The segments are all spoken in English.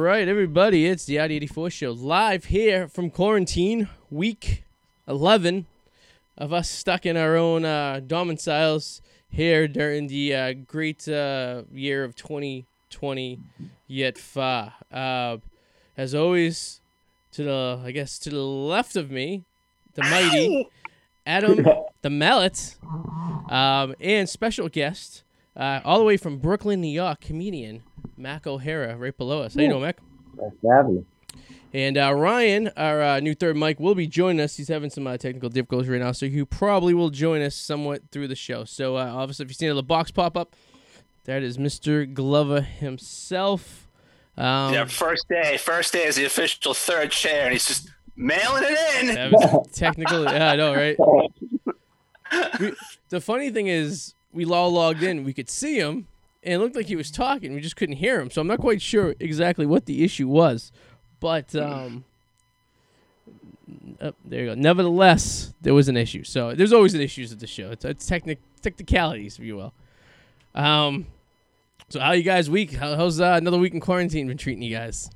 right, everybody, it's the Arty 84 show live here from quarantine, week 11 of us stuck in our own uh, domiciles here during the uh, great uh, year of 2020 yet far. Uh, as always, to the, I guess, to the left of me, the mighty Adam the Mallet, um, and special guest, uh, all the way from Brooklyn, New York, comedian Mac O'Hara, right below us. How you doing, Mac? Thanks for having me. And uh, Ryan, our uh, new third mic, will be joining us. He's having some uh, technical difficulties right now, so he probably will join us somewhat through the show. So, uh, obviously, if you see another box pop up, that is Mr. Glover himself. Um, yeah, first day. First day is the official third chair, and he's just mailing it in. that technical. Yeah, I know, right? We, the funny thing is, we all logged in. We could see him, and it looked like he was talking. We just couldn't hear him. So I'm not quite sure exactly what the issue was. But um, uh, there you go. Nevertheless, there was an issue. So there's always an issues with the show. It's, it's technic technicalities, if you will. Um, so how you guys week? How, how's uh, another week in quarantine been treating you guys?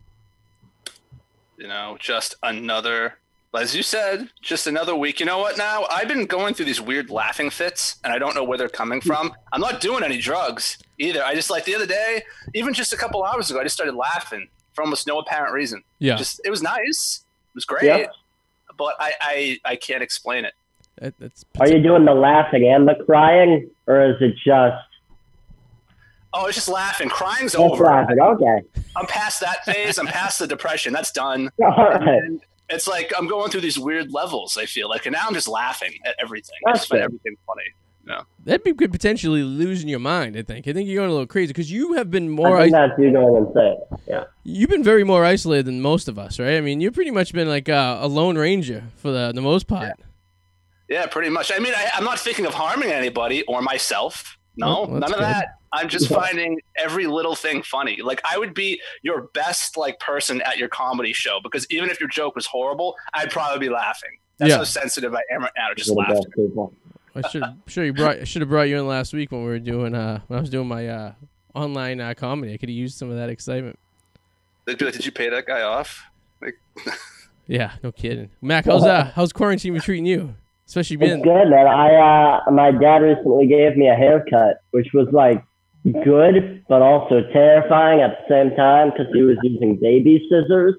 You know, just another. As you said, just another week. You know what? Now I've been going through these weird laughing fits, and I don't know where they're coming from. I'm not doing any drugs either. I just like the other day, even just a couple hours ago, I just started laughing for almost no apparent reason. Yeah. Just it was nice. It was great, Yeah. but I, I I can't explain it. That, that's Are you doing the laughing and the crying, or is it just Oh, it's just laughing. Crying's just over. laughing? Okay. I'm past that phase. I'm past the depression. That's done. All right. And it's like I'm going through these weird levels. I feel like, and now I'm just laughing at everything. I That's just find everything funny. That'd be good potentially losing your mind. I think. I think you're going a little crazy because you have been more. I more. think Is- that's you going insane. Yeah. you've been very more isolated than most of us, right? I mean, you've pretty much been like uh, a lone ranger for the the most part. Yeah, pretty much. I mean, I, I'm not thinking of harming anybody or myself. No, that's none of good. that. I'm just finding every little thing funny. Like I would be your best like person at your comedy show because even if your joke was horrible, I'd probably be laughing. That's Yeah. how sensitive I am right now just laughing. I should sure you brought I should have brought you in last week when we were doing uh when I was doing my uh online uh, comedy. I could have used some of that excitement. They'd be like, "Did you pay that guy off?" Like, Yeah, no kidding. Mac, how's uh how's quarantine been treating you? Especially being It's good, man. I uh, my dad recently gave me a haircut, which was like good, but also terrifying at the same time because he was using baby scissors.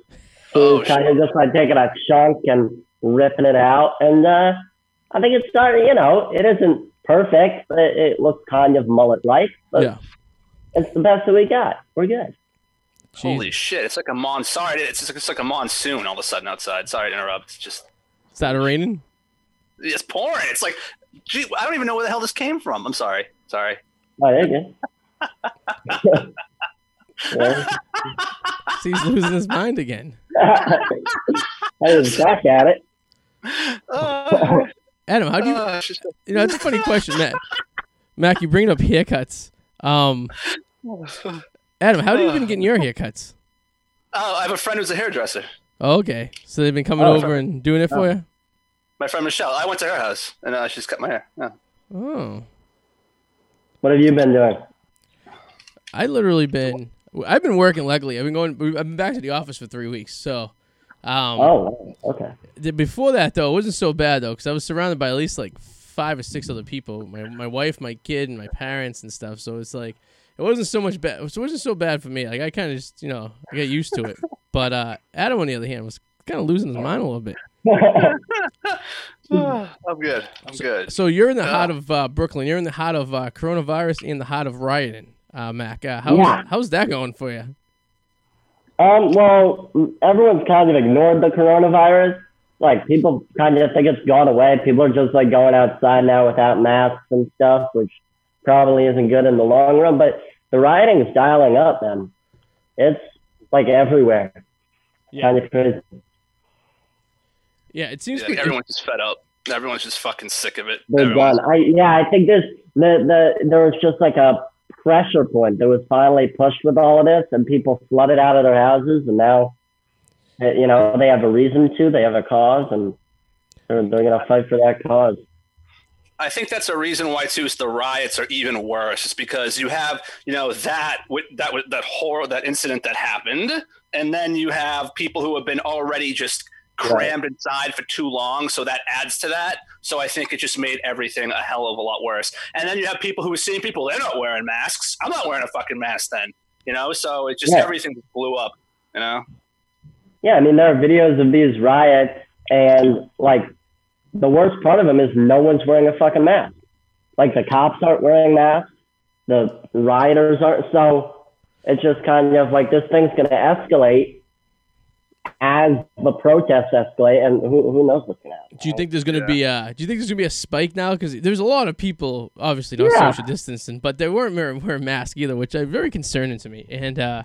So Oh, he was kind of just like taking a chunk and ripping it out, and uh, I think it's starting. You know, it isn't perfect, but it, it looks kind of mullet-like. But yeah. it's the best that we got. We're good. holy shit! It's like a mon. Sorry, it's just, it's like a monsoon all of a sudden outside. Sorry to interrupt. It's just Is that raining. it's pouring. It's like, gee, I don't even know where the hell this came from. I'm sorry. Sorry. Oh, there you go. Yeah. See, he's losing his mind again. I was back at it. Uh, Adam, how do you uh, you know, it's a funny question, Mac. Mac, you bring up haircuts. Um Adam, how have you been getting your haircuts? Oh, I have a friend who's a hairdresser. Oh, okay. So they've been coming Oh, over and doing it for you? My friend Michelle. I went to her house and uh, she's cut my hair. Yeah. Oh. What have you been doing? I literally been I've been working luckily. I've been going I've been back to the office for 3 weeks. So um Oh, okay. the- before that though, it wasn't so bad though cuz I was surrounded by at least like 5 or 6 other people. My my wife, my kid, and my parents and stuff. So it's like it wasn't so much bad. It wasn't so bad for me. Like I kind of just, you know, I got used to it. But uh Adam on the other hand was kind of losing his mind a little bit. I'm good. I'm good. So you're in the heart of uh, Brooklyn. You're in the heart of uh, coronavirus and the heart of rioting, uh, Mac. Uh, how's, Yeah. how's that going for you? Um, well, everyone's kind of ignored the coronavirus. Like people kind of think it's gone away. People are just like going outside now without masks and stuff, which probably isn't good in the long run. But the rioting is dialing up, man. It's like everywhere. Kind of crazy. Yeah, it seems Yeah, to everyone's just fed up. Everyone's just fucking sick of it. They're Everyone's- done. I yeah, I think this the the there was just like a pressure point that was finally pushed with all of this, and people flooded out of their houses, and now, eh, you know, they have a reason to. They have a cause, and they're they're gonna fight for that cause. I think that's a reason why too is the riots are even worse. It's because you have you know that with that that horror that incident that happened, and then you have people who have been already just crammed right. inside for too long, so that adds to that. So I think it just made everything a hell of a lot worse. And then you have people who are seeing people they're not wearing masks. I'm not wearing a fucking mask then, you know. So it just yeah. everything blew up, you know. Yeah, I mean there are videos of these riots, and like the worst part of them is no one's wearing a fucking mask. Like the cops aren't wearing masks, the rioters aren't. So it's just kind of like this thing's going to escalate as the protests escalate, and who, who knows what's going to happen. Do you think there's going to yeah. be a? Do you think there's going to be a spike now? Because there's a lot of people, obviously not yeah. social distancing, but they weren't wearing, wearing masks either, which is very concerning to me. And uh,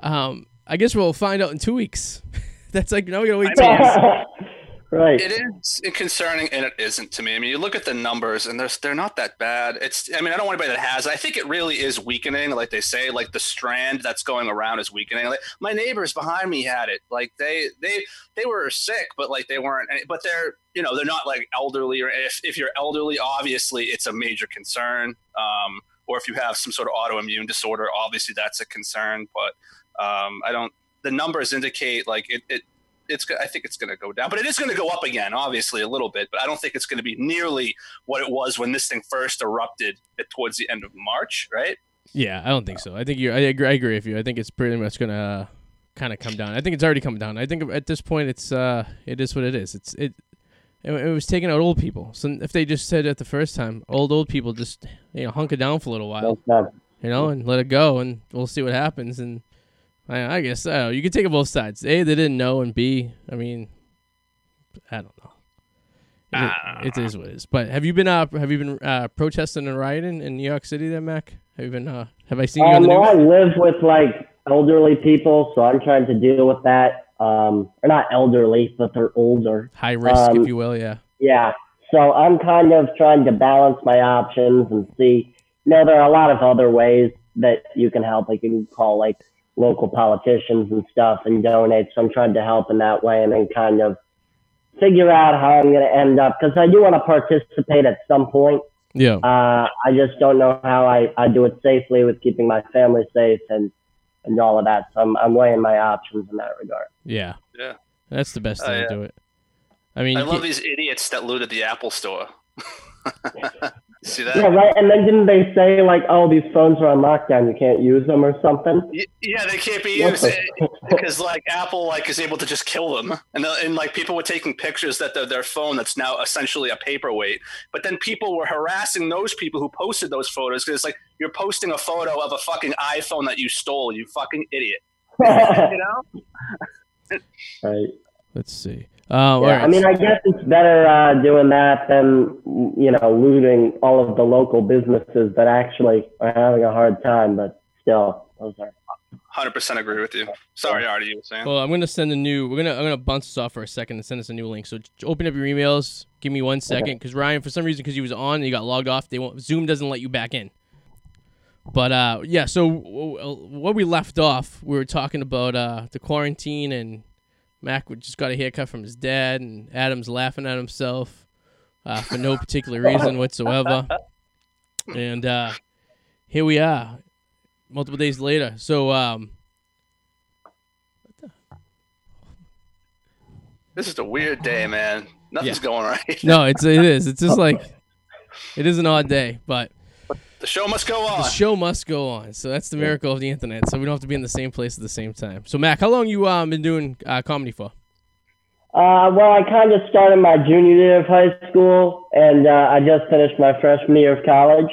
um, I guess we'll find out in two weeks. That's like now we gotta wait two weeks. Right. It is concerning, and it isn't to me. I mean, you look at the numbers, and they're they're not that bad. It's. I mean, I don't want anybody that has. I think it really is weakening. Like they say, like the strand that's going around is weakening. Like my neighbors behind me had it. Like they they they were sick, but like they weren't. But they're you know they're not like elderly. Or if if you're elderly, obviously it's a major concern. Um, or if you have some sort of autoimmune disorder, obviously that's a concern. But um, I don't. The numbers indicate like it, it it's I think it's going to go down, but it is going to go up again, obviously a little bit. But I don't think it's going to be nearly what it was when this thing first erupted towards the end of March, right? Yeah, I don't think so. I think you. I agree. I agree with you. I think it's pretty much going to uh, kind of come down. I think it's already come down. I think at this point, it's uh, it is what it is. It's it. It, it was taking out old people. So if they just said it the first time, old old people just you know hunker down for a little while, you know, and let it go, and we'll see what happens. And I, I guess uh, you could take it both sides. A, they didn't know, and B, I mean, I don't know. It, uh, it is what it is. But have you been uh have you been uh, protesting and rioting in New York City, then Mac? Have you been uh have I seen you on the news? I live with like elderly people, so I'm trying to deal with that. Um, they're not elderly, but they're older. High risk, um, if you will, yeah. Yeah. So I'm kind of trying to balance my options and see. You know, there are a lot of other ways that you can help. Like you can call like local politicians and stuff and donate. So I'm trying to help in that way and then kind of figure out how I'm going to end up because I do want to participate at some point. Yeah. Uh, I just don't know how I, I do it safely with keeping my family safe and, and all of that. So I'm, I'm weighing my options in that regard. Yeah. Yeah. That's the best way uh, yeah. to do it. I mean, I love these idiots that looted the Apple store. See that? Yeah, right. And then didn't they say like, oh, these phones are on lockdown, you can't use them or something? Yeah, they can't be used because eh, like Apple like is able to just kill them, and and like people were taking pictures that their their phone that's now essentially a paperweight. But then people were harassing those people who posted those photos because it's like you're posting a photo of a fucking iPhone that you stole, you fucking idiot. you know? right. Let's see. Uh, yeah, I mean, I guess it's better uh, doing that than you know looting all of the local businesses that actually are having a hard time. But still, those are. Hundred percent agree with you. Sorry, Arty, you were saying. Well, I'm gonna send a new. We're gonna I'm gonna bounce this off for a second and send us a new link. So open up your emails. Give me one second, because okay. Ryan, for some reason, because he was on, and he got logged off. They won't. Zoom doesn't let you back in. But uh, yeah. So what we left off, we were talking about uh, the quarantine and Mac just got a haircut from his dad, and Adam's laughing at himself uh, for no particular reason whatsoever. And uh, here we are, multiple days later. So, um, this is a weird day, man. Nothing's yeah. going right. no, it's it is. It's just like it is an odd day, but the show must go on. The show must go on. So that's the miracle of the internet. So we don't have to be in the same place at the same time. So Mac, how long you um been doing uh, comedy for? Uh, well, I kind of started my junior year of high school, and uh, I just finished my freshman year of college.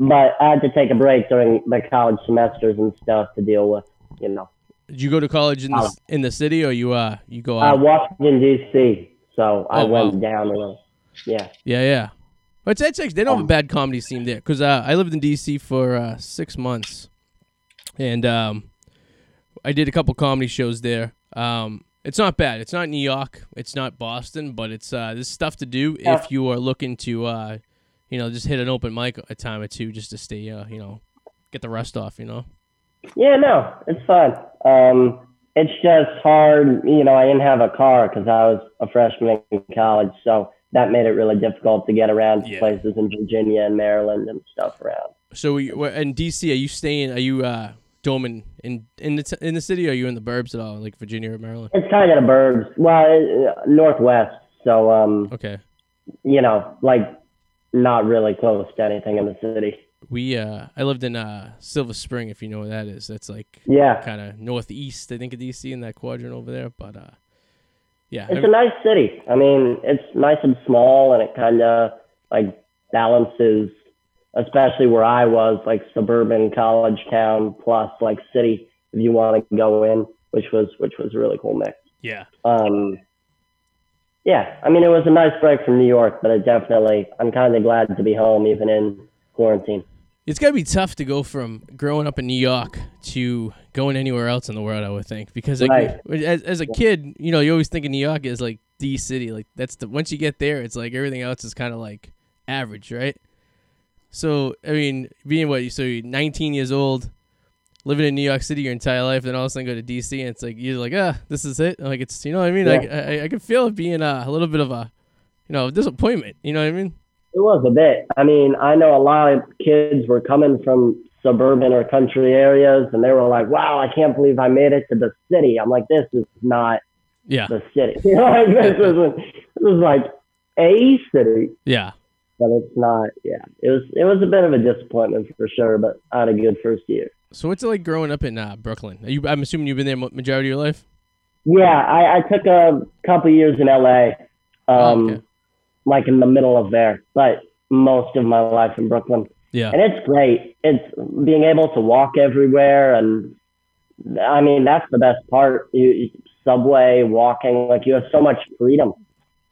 But I had to take a break during the college semesters and stuff to deal with, you know. Did you go to college in the uh, in the city, or you uh you go out? Uh, Washington D.C. So I oh, went wow. down a little. Yeah. Yeah, yeah. But it's, it's they don't have a um, bad comedy scene there because uh, I lived in D.C. for uh, six months, and um, I did a couple comedy shows there. Um, it's not bad. It's not New York. It's not Boston, but it's uh, there's stuff to do yeah. if you are looking to, uh, you know, just hit an open mic a time or two just to stay, uh, you know, get the rust off. You know. Yeah, no, it's fun. Um, it's just hard. You know, I didn't have a car because I was a freshman in college, so that made it really difficult to get around to Yeah. places in Virginia and Maryland and stuff around. So where- in DC, are you staying? Are you uh, doming in in the t- in the city? Or are you in the burbs at all, like Virginia or Maryland? It's kind of the burbs, well, uh, northwest. So, um, Okay. you know, like not really close to anything in the city. We uh, I lived in uh, Silver Spring, if you know where that is. That's like Yeah, kind of northeast, I think, of DC in that quadrant over there. But uh, yeah, it's a nice city. I mean, it's nice and small, and it kind of like balances, especially where I was, like suburban college town plus like city. If you want to go in, which was which was a really cool mix. yeah, Um, yeah, I mean, it was a nice break from New York, but it definitely, I'm kind of glad to be home even in quarantine. It's gotta be tough to go from growing up in New York to going anywhere else in the world. I would think because like as, as a kid, you know, you always think of New York as like the city. Like that's the once you get there, it's like everything else is kind of like average, right? So I mean, being what so you're 19 years old, living in New York City your entire life, then all of a sudden go to DC, and it's like you're like, ah, this is it. Like it's you know what I mean. Like I, I could feel it being uh, a little bit of a you know disappointment. You know what I mean? It was a bit. I mean, I know a lot of kids were coming from suburban or country areas, and they were like, "Wow, I can't believe I made it to the city." I'm like, "This is not Yeah, the city. You know, like, this isn't. This is like a city, yeah. but it's not. Yeah, it was. It was a bit of a disappointment for sure, but I had a good first year. So what's it like growing up in uh, Brooklyn? You, I'm assuming you've been there majority of your life. Yeah, I, I took a couple years in LA, um, Oh, okay. Like in the middle of there, but most of my life in Brooklyn. Yeah, And it's great. It's being able to walk everywhere. And I mean, that's the best part. You, you, subway, walking, like you have so much freedom.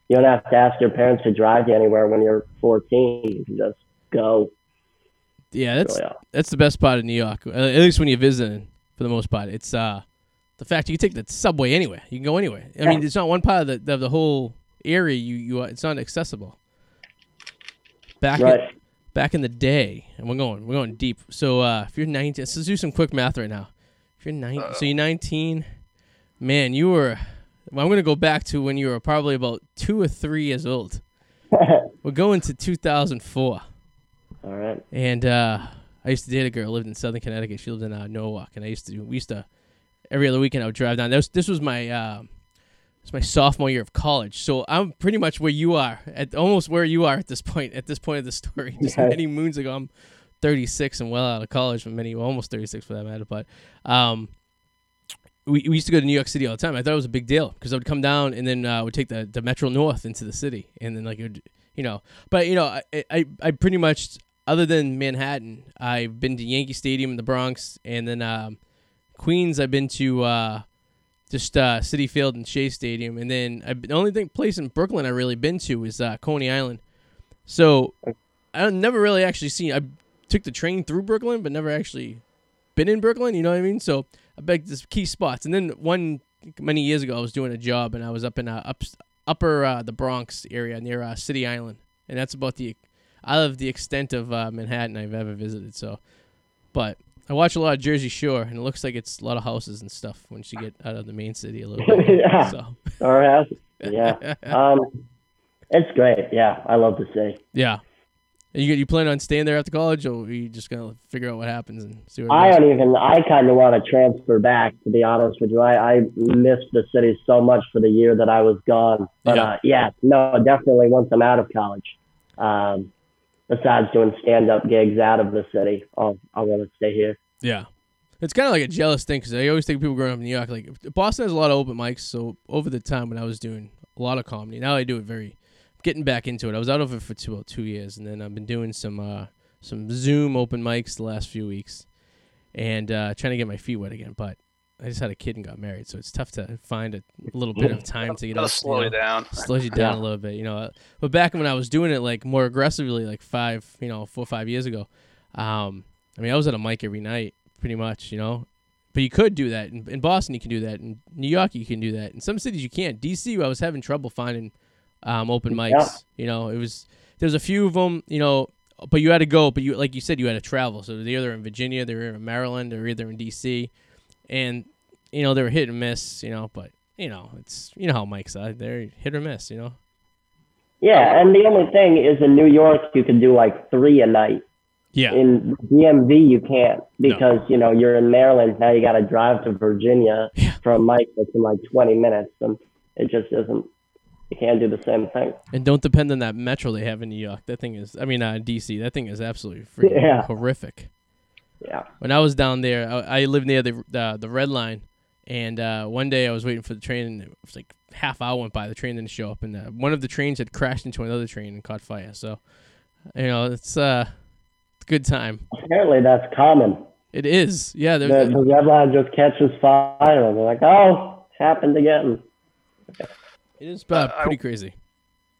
You don't have to ask your parents to drive you anywhere when you're 14. You can just go. yeah. That's that's the best part of New York. uh, At least when you're visiting, for the most part, it's uh the fact you can take the subway anywhere. You can go anywhere. I mean, it's not one part of the of the whole area. You you uh, it's not accessible. Back in, back in the day, and we're going we're going deep. So uh, if you're 19, let's do some quick math right now. If you're 19, so you're 19, man, you were. Well, I'm gonna go back to when you were probably about two or three years old. We're going to 2004. All right. And uh, I used to date a girl lived in Southern Connecticut. She lived in uh, Norwalk, and I used to we used to every other weekend I would drive down. This this was my uh, it's my sophomore year of college, so I'm pretty much where you are at almost where you are at this point at this point of the story. Just Okay. many moons ago, I'm 36 and well out of college, many well, almost 36 for that matter. But um, we, we used to go to New York City all the time. I thought it was a big deal because I would come down and then uh, would take the, the Metro North into the city, and then like it would, you know. But you know, I, I I pretty much other than Manhattan, I've been to Yankee Stadium in the Bronx, and then um, Queens. I've been to uh, just uh, Citi Field and Shea Stadium, and then I, the only thing place in Brooklyn I really been to is uh, Coney Island. So I've never really actually seen. I took the train through Brooklyn, but never actually been in Brooklyn. You know what I mean? So I begged this key spots, and then one many years ago I was doing a job, and I was up in uh, up, upper uh, the Bronx area near uh, City Island, and that's about the I love the extent of uh, Manhattan I've ever visited. So, but I watch a lot of Jersey Shore, and it looks like it's a lot of houses and stuff once you get out of the main city a little bit. Yeah. So Our house. Yeah. Um, it's great. Yeah, I love the city. yeah. You you plan on staying there after college, or are you just gonna figure out what happens and see what? I don't even. I kind of want to transfer back. To be honest with you, I, I missed the city so much for the year that I was gone. But Yeah. uh, yeah, no, definitely once I'm out of college. Um, besides doing stand-up gigs out of the city, I'll I want to stay here. Yeah. It's kind of like a jealous thing because I always think people growing up in New York, like Boston has a lot of open mics. So over the time when I was doing a lot of comedy, now I do it very, getting back into it. I was out of it for two, about two years, and then I've been doing some uh, some Zoom open mics the last few weeks, and uh, trying to get my feet wet again. But I just had a kid and got married, so it's tough to find a little bit of time to get That'll slow you you know down. slows you down Yeah. a little bit, you know. But back when I was doing it like more aggressively, like five, you know, four or five years ago, um, I mean, I was at a mic every night, pretty much, you know. But you could do that in, in Boston. You can do that in New York. You can do that in some cities. You can't. DC, I was having trouble finding um, open mics. Yeah. You know, it was there's a few of them. You know, but you had to go. But you like you said, you had to travel. So they're either in Virginia, they're in Maryland, or either in DC, and you know they were hit and miss. You know, but you know it's you know how mics are. They're hit or miss. You know. Yeah, and the only thing is in New York you can do like three a night. Yeah. In DMV you can't because you know you're in Maryland now. You got to drive to Virginia Yeah. for a mic that's in like 20 minutes, and it just isn't. You can't do the same thing. And don't depend on that metro they have in New York. That thing is, I mean, uh, DC. That thing is absolutely freaking Yeah. horrific. Yeah. When I was down there, I, I lived near the uh, the red line, and uh, one day I was waiting for the train, and it was like half hour went by. The train didn't show up, and uh, one of the trains had crashed into another train and caught fire. So, you know, it's uh, it's a good time. Apparently that's common. It is, yeah. The, the red line just catches fire, and they're like, "Oh, happened again." it is uh, Uh, I- pretty crazy.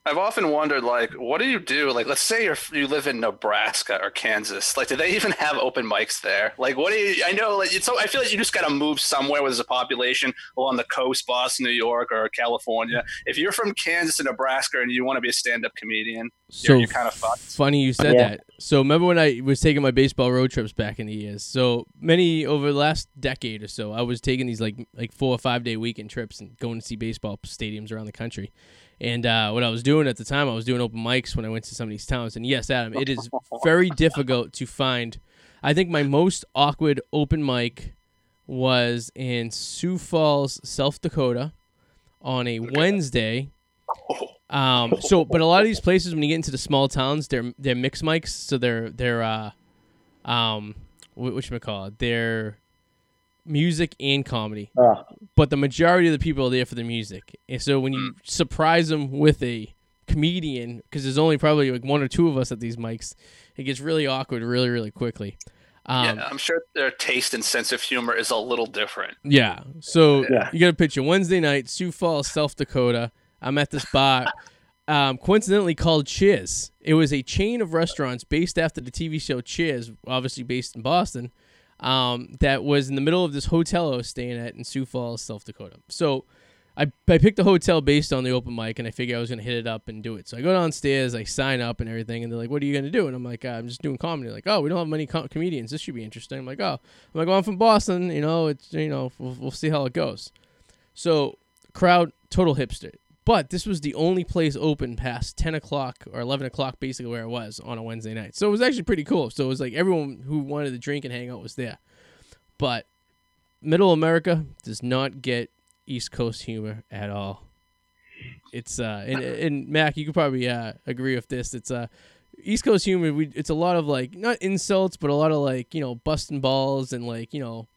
I've often wondered, like, what do you do? Like, let's say you're you live in Nebraska or Kansas. Like, do they even have open mics there? Like, what do you? I know, like, it's so. I feel like you just got to move somewhere where there's a population along the coast, Boston, New York, or California. If you're from Kansas or Nebraska and you want to be a stand-up comedian, So you're kinda fucked. funny you said Yeah. that. So remember when I was taking my baseball road trips back in the years? So many over the last decade or so, I was taking these like like four or five day weekend trips and going to see baseball stadiums around the country. And uh, what I was doing at the time, I was doing open mics when I went to some of these towns. And yes, Adam, it is very difficult to find. I think my most awkward open mic was in Sioux Falls, South Dakota, on a Wednesday. Um, so, but a lot of these places, when you get into the small towns, they're they're mixed mics, so they're they're uh, um, what which call it? They're music and comedy, Ugh. but the majority of the people are there for the music. And so when you surprise them with a comedian, because there's only probably like one or two of us at these mics, it gets really awkward really really quickly. Um, yeah, I'm sure their taste and sense of humor is a little different. Yeah. So Yeah. you got a picture Wednesday night, Sioux Falls, South Dakota. I'm at this bar, um, coincidentally called Cheers. It was a chain of restaurants based after the TV show Cheers, obviously based in Boston. Um, that was in the middle of this hotel I was staying at in Sioux Falls, South Dakota. So I, I picked the hotel based on the open mic, and I figured I was gonna hit it up and do it. So I go downstairs, I sign up and everything, and they're like, "What are you gonna do?" And I'm like, "I'm just doing comedy." Like, "Oh, we don't have many com- comedians. This should be interesting." I'm like, "Oh, I'm like, well, I'm from Boston. You know, it's you know, we'll, we'll see how it goes." So crowd, total hipster. But this was the only place open past ten o'clock or eleven o'clock, basically where I was on a Wednesday night. So it was actually pretty cool. So it was like everyone who wanted to drink and hang out was there. But Middle America does not get East Coast humor at all. It's uh and, and Mac, you could probably uh agree with this. It's uh East Coast humor. We it's a lot of like not insults, but a lot of like you know busting balls and like you know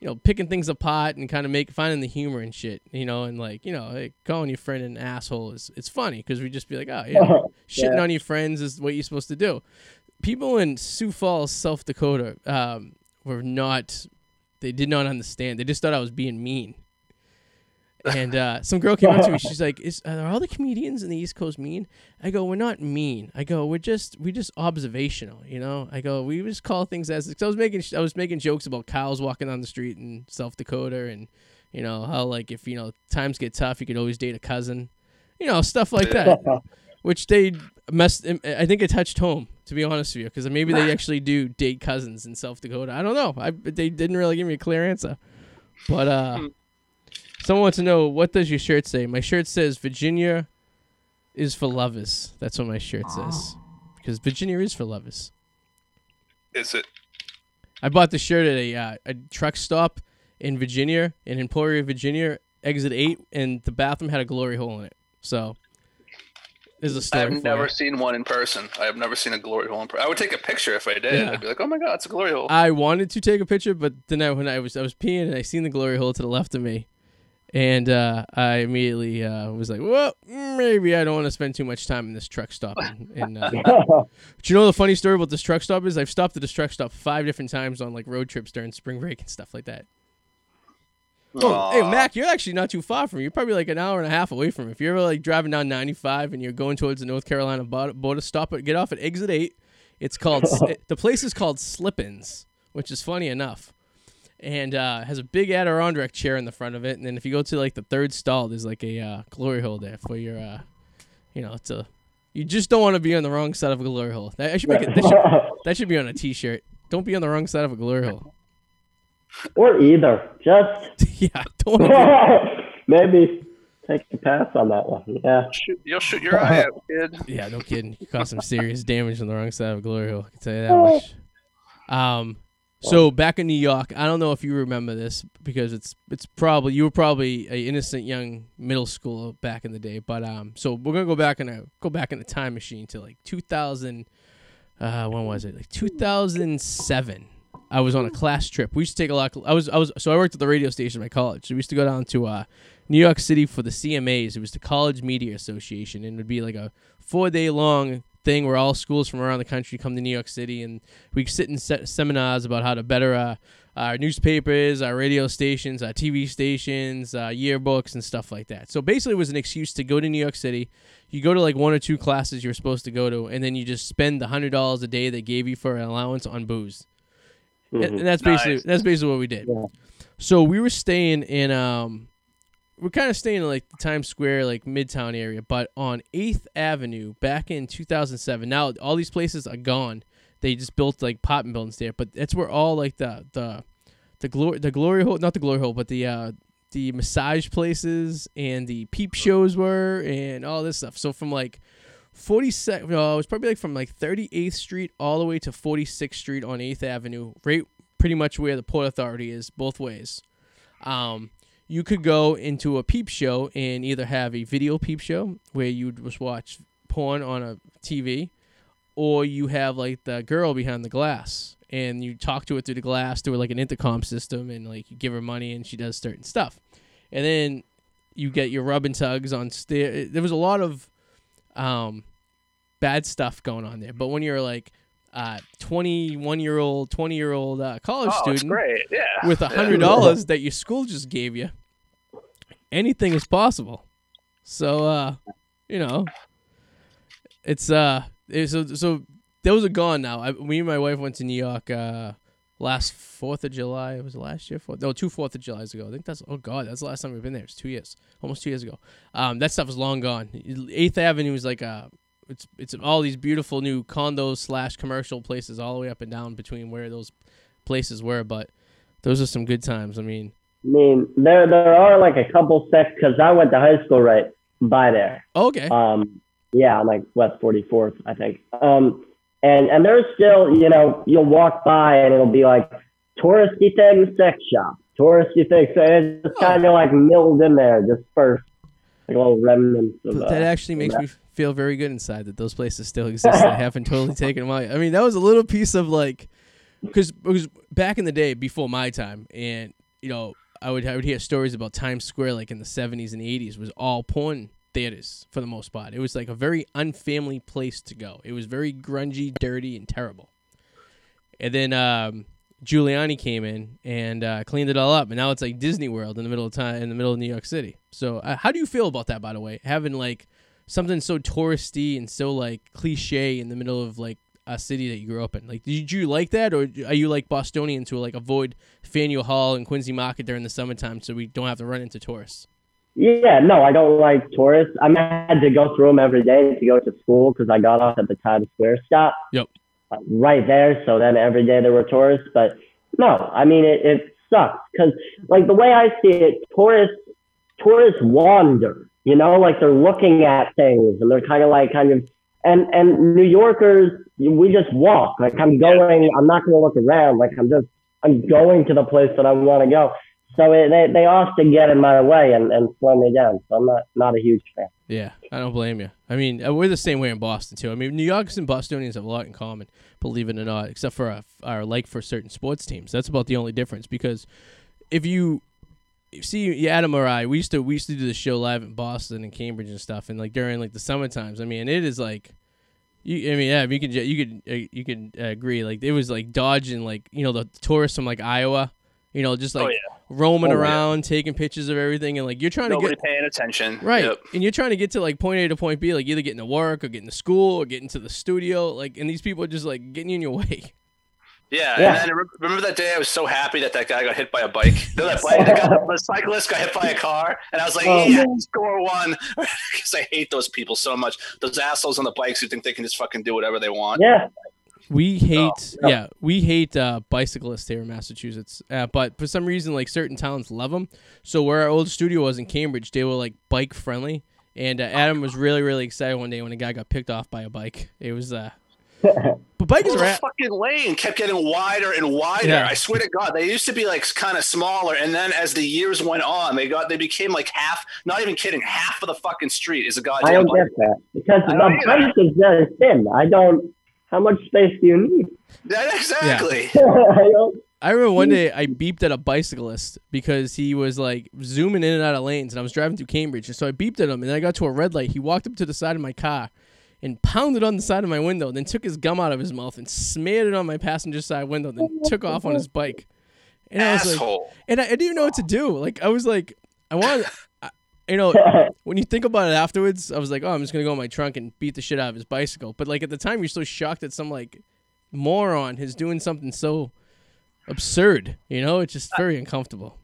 you know picking things apart and kind of make finding the humor and shit. You know and like you know like, calling your friend an asshole is it's funny because we just be like oh yeah shitting Yeah. on your friends is what you're supposed to do. People in Sioux Falls, South Dakota, um, were not. They did not understand. They just thought I was being mean. And uh, some girl came up to me. She's like, "Is are all the comedians in the East Coast mean?" I go, "We're not mean." I go, "We're just we just observational." You know. I go, "We just call things as." Cause I was making I was making jokes about cows walking down the street in South Dakota, and you know how like if you know times get tough, you could always date a cousin. You know stuff like that which they messed. I think it touched home, to be honest with you, because maybe they actually do date cousins in South Dakota. I don't know. I they didn't really give me a clear answer, but uh, someone wants to know what does your shirt say? My shirt says Virginia is for lovers. That's what my shirt says, because Virginia is for lovers. Is it? I bought the shirt at a uh, a truck stop in Virginia, in Emporia, Virginia, exit eight, and the bathroom had a glory hole in it. So. There's a story I've never you. seen one in person. I have never seen a glory hole in person. I would take a picture if I did. Yeah. I'd be like, "Oh my god, it's a glory hole." I wanted to take a picture, but then I, when I was I was peeing and I seen the glory hole to the left of me, and uh, I immediately uh, was like, "Well, maybe I don't want to spend too much time in this truck stop." And, and uh, but you know the funny story about this truck stop is I've stopped at this truck stop five different times on like road trips during spring break and stuff like that. Oh, hey Mac, you're actually not too far from me. You're probably like an hour and a half away from me. If you're ever like driving down 95 and you're going towards the North Carolina border, stop it, get off at exit eight. It's called it- the place is called Slippins, which is funny enough, and uh, has a big Adirondack chair in the front of it. And then if you go to like the third stall, there's like a uh, glory hole there for your, uh, you know, it's a. You just don't want to be on the wrong side of a glory hole. That, I should make it. That should, that should be on a T-shirt. Don't be on the wrong side of a glory hole. or either. Just yeah, don't. Wanna be, maybe take a pass on that one. Yeah. Shoot, you'll shoot your eye out, kid. Yeah, no kidding. You caused some serious damage on the wrong side of a Glory Hole. I can tell you that much. Um, so back in New York, I don't know if you remember this because it's it's probably you were probably a innocent young middle schooler back in the day. But um, so we're gonna go back in a go back in a time machine to like 2000. Uh, when was it? Like 2007. I was on a class trip. We used to take a lot. I was I was so I worked at the radio station at my college. So we used to go down to uh, New York City for the CMAs. It was the College Media Association, and it would be like a four day long thing where all schools from around the country come to New York City, and we sit in se- seminars about how to better uh, our newspapers, our radio stations, our TV stations, uh, yearbooks, and stuff like that. So basically, it was an excuse to go to New York City. You go to like one or two classes you're supposed to go to, and then you just spend the hundred dollars a day they gave you for an allowance on booze. And, Mhm. and that's basically Nice. that's basically what we did. Yeah. So we were staying in um we're kind of staying in like the Times Square like Midtown area, but on 8th Avenue back in 2007. Now all these places are gone. They just built like apartment buildings there, but that's where all like the the the glory the glory hole, not the glory hole, but the uh the massage places and the peep shows were and all this stuff. So from like 42nd, no, it was probably like from like 38th Street all the way to 46th Street on 8th Avenue, right pretty much where the Port Authority is, both ways. Um, you could go into a peep show and either have a video peep show where you'd just watch porn on a TV, or you have like the girl behind the glass and you talk to her through the glass through like an intercom system and like you give her money and she does certain stuff. And then you get your rub and tugs on stair. There was a lot of um, bad stuff going on there. But when you're like uh, 21 year old, 20 year old uh, college Oh, student great. Yeah. with a hundred dollars that your school just gave you, anything is possible. So uh, you know, it's uh, it's, so so those are gone now. I, me and my wife went to New York uh last Fourth of July. It was last year? Fourth? No, two Fourth of Julys ago. I think that's oh god, that's the last time we've been there. It's two years, almost two years ago. Um, that stuff is long gone. Eighth Avenue is like uh It's it's all these beautiful new condos slash commercial places all the way up and down between where those places were. But those are some good times. I mean, I mean, there there are like a couple sects because I went to high school right by there. okay, Um, yeah, on like West 44th, I think. Um, and and there's still, you know, you'll walk by and it'll be like touristy thing, sex shop, touristy thing. So it's just Oh. kind of like milled in there, dispersed, like little remnants of. Uh, that actually makes me feel very good inside that those places still exist. I haven't totally taken them out. I mean, that was a little piece of like, because it was back in the day before my time, and you know, I would I would hear stories about Times Square like in the seventies and eighties was all porn theaters for the most part. It was like a very unfamily place to go. It was very grungy, dirty, and terrible. And then um, Giuliani came in and uh, cleaned it all up, and now it's like Disney World in the middle of time in the middle of New York City. So, uh, how do you feel about that? By the way, having like something so touristy and so like cliche in the middle of like a city that you grew up in. Like, did you like that, or are you like Bostonians who like avoid Faneuil Hall and Quincy Market during the summertime so we don't have to run into tourists? Yeah, no, I don't like tourists. I had to go through them every day to go to school because I got off at the Times Square stop. Yep. uh, right there. So then every day there were tourists. But no, I mean, it, it sucks because, like, the way I see it, tourists, tourists wander, you know, like they're looking at things and they're kind of like, kind of, and, and New Yorkers, we just walk. Like, I'm going, I'm not going to look around. Like, I'm just, I'm going to the place that I want to go. So it, they, they often get in my way and, and slow me down. So I'm not, not a huge fan. Yeah, I don't blame you. I mean, uh, we're the same way in Boston too. I mean, New Yorkers and Bostonians have a lot in common, believe it or not, except for our, our like for certain sports teams. That's about the only difference. Because if you you see, Adam or I, we used to we used to do the show live in Boston and Cambridge and stuff, and like during like the summer times. I mean, it is like. You, I mean, yeah, you could you could uh, you could uh, agree. Like it was like dodging, like you know, the tourists from like Iowa, you know, just like oh yeah, roaming Oh, yeah. around, taking pictures of everything, and like you're trying to get paying attention. Right. Yep. And you're trying to get to like point A to point B, like either getting to work or getting to school or getting to the studio. Like, and these people are just like getting in your way. Yeah, Yeah. and then remember that day I was so happy that that guy got hit by a bike. You know, that bike, the, guy, the cyclist got hit by a car, and I was like, Oh, yeah, man. score one. Because I hate those people so much. Those assholes on the bikes who think they can just fucking do whatever they want. Yeah. We hate, no. yeah, we hate uh, bicyclists here in Massachusetts. Uh, but for some reason, like certain towns love them. So where our old studio was in Cambridge, they were like bike friendly. And uh, Adam was really, really excited one day when a guy got picked off by a bike. It was, uh, but bikers Well, are the at, fucking lane kept getting wider and wider. Yeah. I swear to God, they used to be like kind of smaller, and then as the years went on, they got they became like half. Not even kidding, half of the fucking street is a goddamn. I don't bike. get that because I the don't bike is very thin. I don't. How much space do you need? Yeah, exactly. I don't. I remember one day I beeped at a bicyclist because he was like zooming in and out of lanes, and I was driving through Cambridge, and so I beeped at him, and then I got to a red light. He walked up to the side of my car and pounded on the side of my window, then took his gum out of his mouth and smeared it on my passenger side window, then took off on his bike. And I was like, Asshole. and I, I didn't even know what to do. Like I was like, I wanted, I, you know, when you think about it afterwards, I was like, oh, I'm just gonna go in my trunk and beat the shit out of his bicycle. But like at the time, you're so shocked that some like moron is doing something so absurd. You know, it's just very uncomfortable.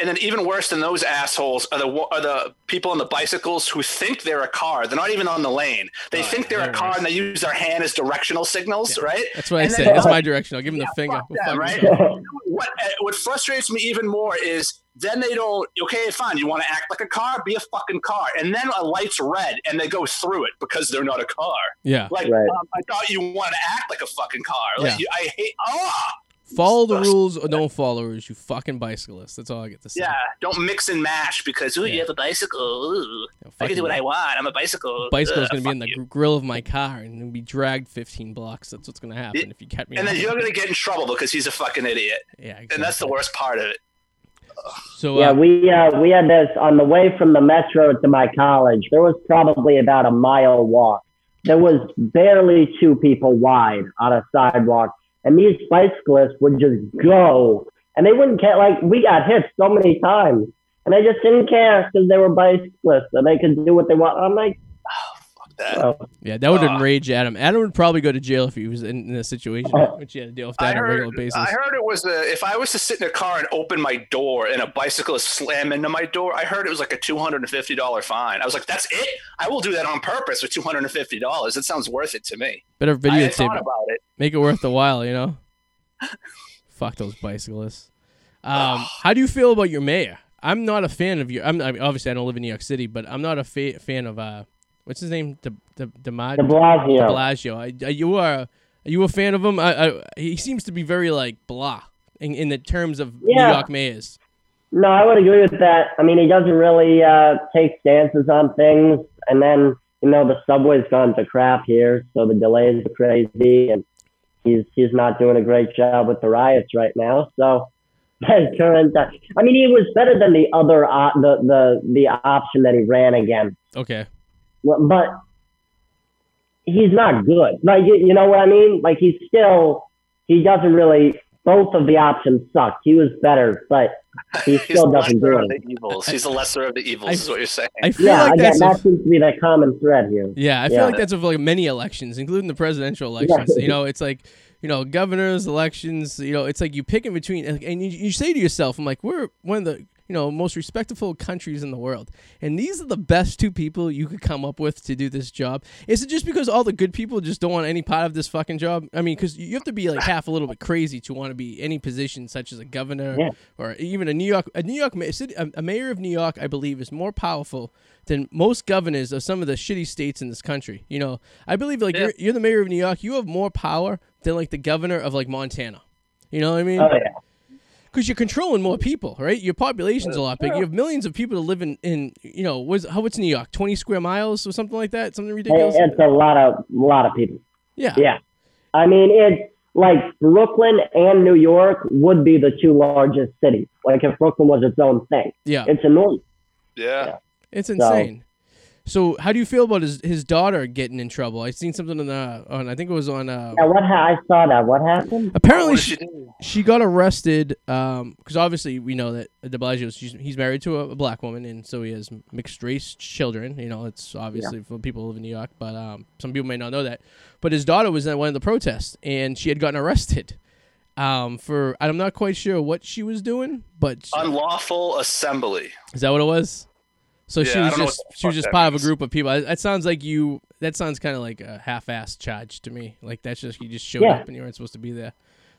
And then even worse than those assholes are the are the people on the bicycles who think they're a car. They're not even on the lane. They Oh, think they're they're a car and they use their hand as directional signals, right? That's what I say. then- That's my direction. I'll give him the finger. fuck We'll them, right? what uh, what frustrates me even more is then they don't okay fine you want to act like a car be a fucking car and then a light's red and they go through it because they're not a car Yeah. like Right. um, i thought you wanted to act like a fucking car like Yeah. you, i hate ah Follow the rules or don't follow rules, you fucking bicyclist. That's all I get to say. yeah don't mix and mash because ooh, Yeah. you have a bicycle ooh, You know, I can do what I want. I'm a bicycle Bicycle's Ugh, gonna be in the you. grill of my car and it'll be dragged 15 blocks. That's what's gonna happen if you cut me. and then you're gonna get in trouble because he's a fucking idiot yeah, exactly. and that's the worst part of it So Yeah, uh, we uh, we had this on the way from the metro to my college. There was probably about a mile walk. There was barely two people wide on a sidewalk, and these bicyclists would just go, and they wouldn't care. Like we got hit so many times, and they just didn't care because they were bicyclists and they could do what they want. I'm like, that oh, yeah, that would uh, enrage Adam. Adam would probably go to jail if he was in, in a situation which he had to deal with I that on a regular basis. I heard it was a, if I was to sit in a car and open my door and a bicyclist slam into my door, I heard it was like a two hundred and fifty dollar fine. I was like, "That's it? I will do that on purpose for two hundred and fifty dollars. It sounds worth it to me." Better videotape about it. Make it worth the while, you know? Fuck those bicyclists. Um, how do you feel about your mayor? I'm not a fan of your. I'm I mean, obviously I don't live in New York City, but I'm not a fa- fan of uh, what's his name? De, De, De Blasio. De Blasio. I, I, you are are you a fan of him? I, I, he seems to be very like blah in, in the terms of Yeah. New York mayors. No, I would agree with that. I mean, he doesn't really uh, take stances on things. And then, you know, the subway's gone to crap here, so the delays are crazy, and he's he's not doing a great job with the riots right now. So, his current, uh, I mean, he was better than the other uh, the the the option that he ran against, Okay. But he's not good. Like, you, you know what I mean? Like, he's still he doesn't really. Both of the options suck. He was better, but he still the doesn't do of it. the evils. He's the lesser of the evils, I- is what you're saying. I feel Yeah, like again, that's a- that seems to be the common thread here. Yeah, I feel Yeah. like that's of like many elections, including the presidential elections. Yeah. You know, it's like you know governors elections. You know, it's like you pick in between, and and you, you say to yourself, "I'm like, we're one of the you know most respectful countries in the world, and these are the best two people you could come up with to do this job." Is it just because all the good people just don't want any part of this fucking job? I mean, because you have to be like half a little bit crazy to want to be any position such as a governor Yeah. or even a New York a New York city, a, a mayor of New York, I believe, is more powerful than most governors of some of the shitty states in this country. You know, I believe like Yeah. you're you're the mayor of New York, you have more power than like the governor of like Montana. You know what I mean? Oh yeah, Because you're controlling more people, right? Your population's a lot bigger. You have millions of people that live in, in you know, what's, how what's New York? 20 square miles or something like that? Something ridiculous? it's a lot of lot of people. Yeah. Yeah, I mean it's like Brooklyn and New York would be the two largest cities. Like if Brooklyn was its own thing, Yeah. it's enormous. yeah. It's insane. So how do you feel about his, his daughter getting in trouble? I seen something on the on I think it was on uh Now what ha- I saw that. What happened? apparently What she, she got arrested um because obviously we know that De Blasio she's, he's married to a, a black woman and so he has mixed race children. You know, it's obviously for people who live in New York, but um, some people may not know that. But his daughter was at one of the protests and she had gotten arrested um, for I'm not quite sure what she was doing, but she- Unlawful assembly. is that what it was? So Yeah, she was just she was just that part of a group of people. That sounds like you. That sounds kind of like a half-assed charge to me. Like that's just you just showed Yeah. up and you weren't supposed to be there.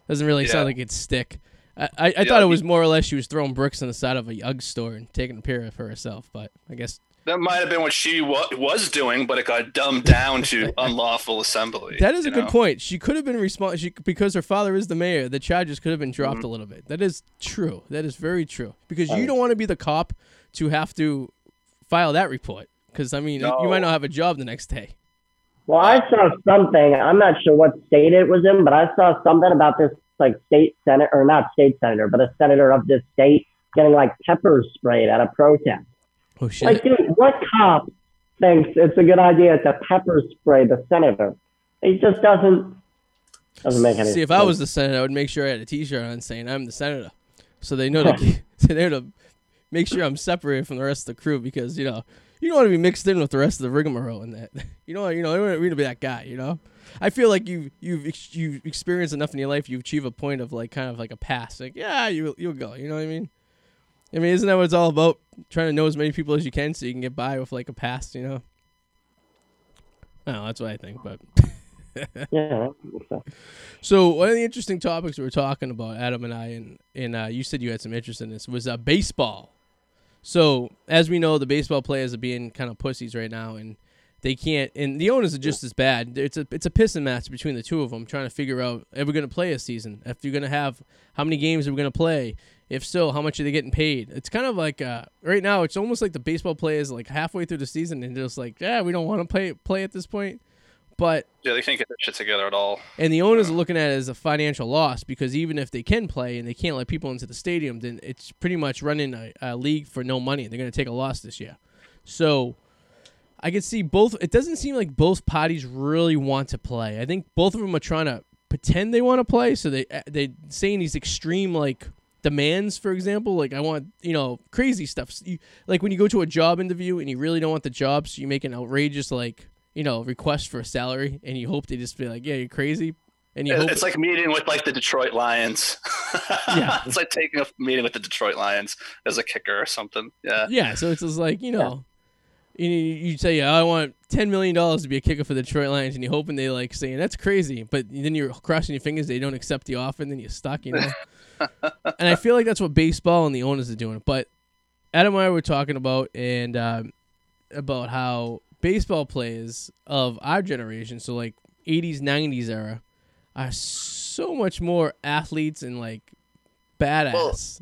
Doesn't really Yeah. sound like it's stick. I, I, I Yeah, thought it was more or less she was throwing bricks on the side of a UGG store and taking a of for herself. But I guess That might have been what she wa- was doing, but it got dumbed down to unlawful assembly. that is a you good point. She could have been responsible because her father is the mayor. The charges could have been dropped Mm-hmm. a little bit. That is true. That is very true. Because you don't want to be the cop to have to file that report. Because I mean, you might not have a job the next day. Well, I saw something. I'm not sure what state it was in, but I saw something about this like state senator or not state senator, but a senator of this state getting like pepper sprayed at a protest. Oh shit! Like, dude, what cop thinks it's a good idea to pepper spray the senator? He just doesn't doesn't make any sense. See, if sense. I was the senator, I would make sure I had a T-shirt on saying I'm the senator, so they know to they know to make sure I'm separated from the rest of the crew because you know you don't want to be mixed in with the rest of the rigmarole and that. You know, you know, you don't want to be that guy. You know, I feel like you you've ex- you've experienced enough in your life. You achieve a point of like kind of like a pass. Like yeah, you you'll go. You know what I mean? I mean, isn't that what it's all about? Trying to know as many people as you can so you can get by with like a pass. You know. I don't know, that's what I think, but. yeah. So one of the interesting topics we were talking about, Adam and I, and and uh, you said you had some interest in this was uh, baseball. So as we know, the baseball players are being kind of pussies right now, and they can't. And the owners are just as bad. It's a it's a pissing match between the two of them, trying to figure out if we're going to play a season, if you're going to have how many games are we going to play. If so, how much are they getting paid? It's kind of like uh, right now. It's almost like the baseball players like halfway through the season and just like, yeah, we don't want to play play at this point. But Yeah, they can't get their shit together at all. and the owners are looking at it as a financial loss because even if they can play and they can't let people into the stadium, then it's pretty much running a, a league for no money. They're going to take a loss this year. So I can see both. It doesn't seem like both parties really want to play. I think both of them are trying to pretend they want to play. So they eh, they saying these extreme like demands. For example, like I want you know crazy stuff. You, like when you go to a job interview and you really don't want the job, so you make an outrageous like you know request for a salary, and you hope they just be like, yeah, you're crazy. And you hope It's like meeting with like the Detroit Lions. Yeah. it's like taking a meeting with the Detroit Lions as a kicker or something. Yeah. Yeah, so it's just like you know, you you say yeah, I want ten million dollars to be a kicker for the Detroit Lions, and you're hoping they like saying that's crazy, but then you're crossing your fingers they don't accept the offer, and then you're stuck, you know. and I feel like that's what baseball and the owners are doing. But Adam and I were talking about and um, about how baseball players of our generation, so like '80s, '90s era, are so much more athletes and like badass.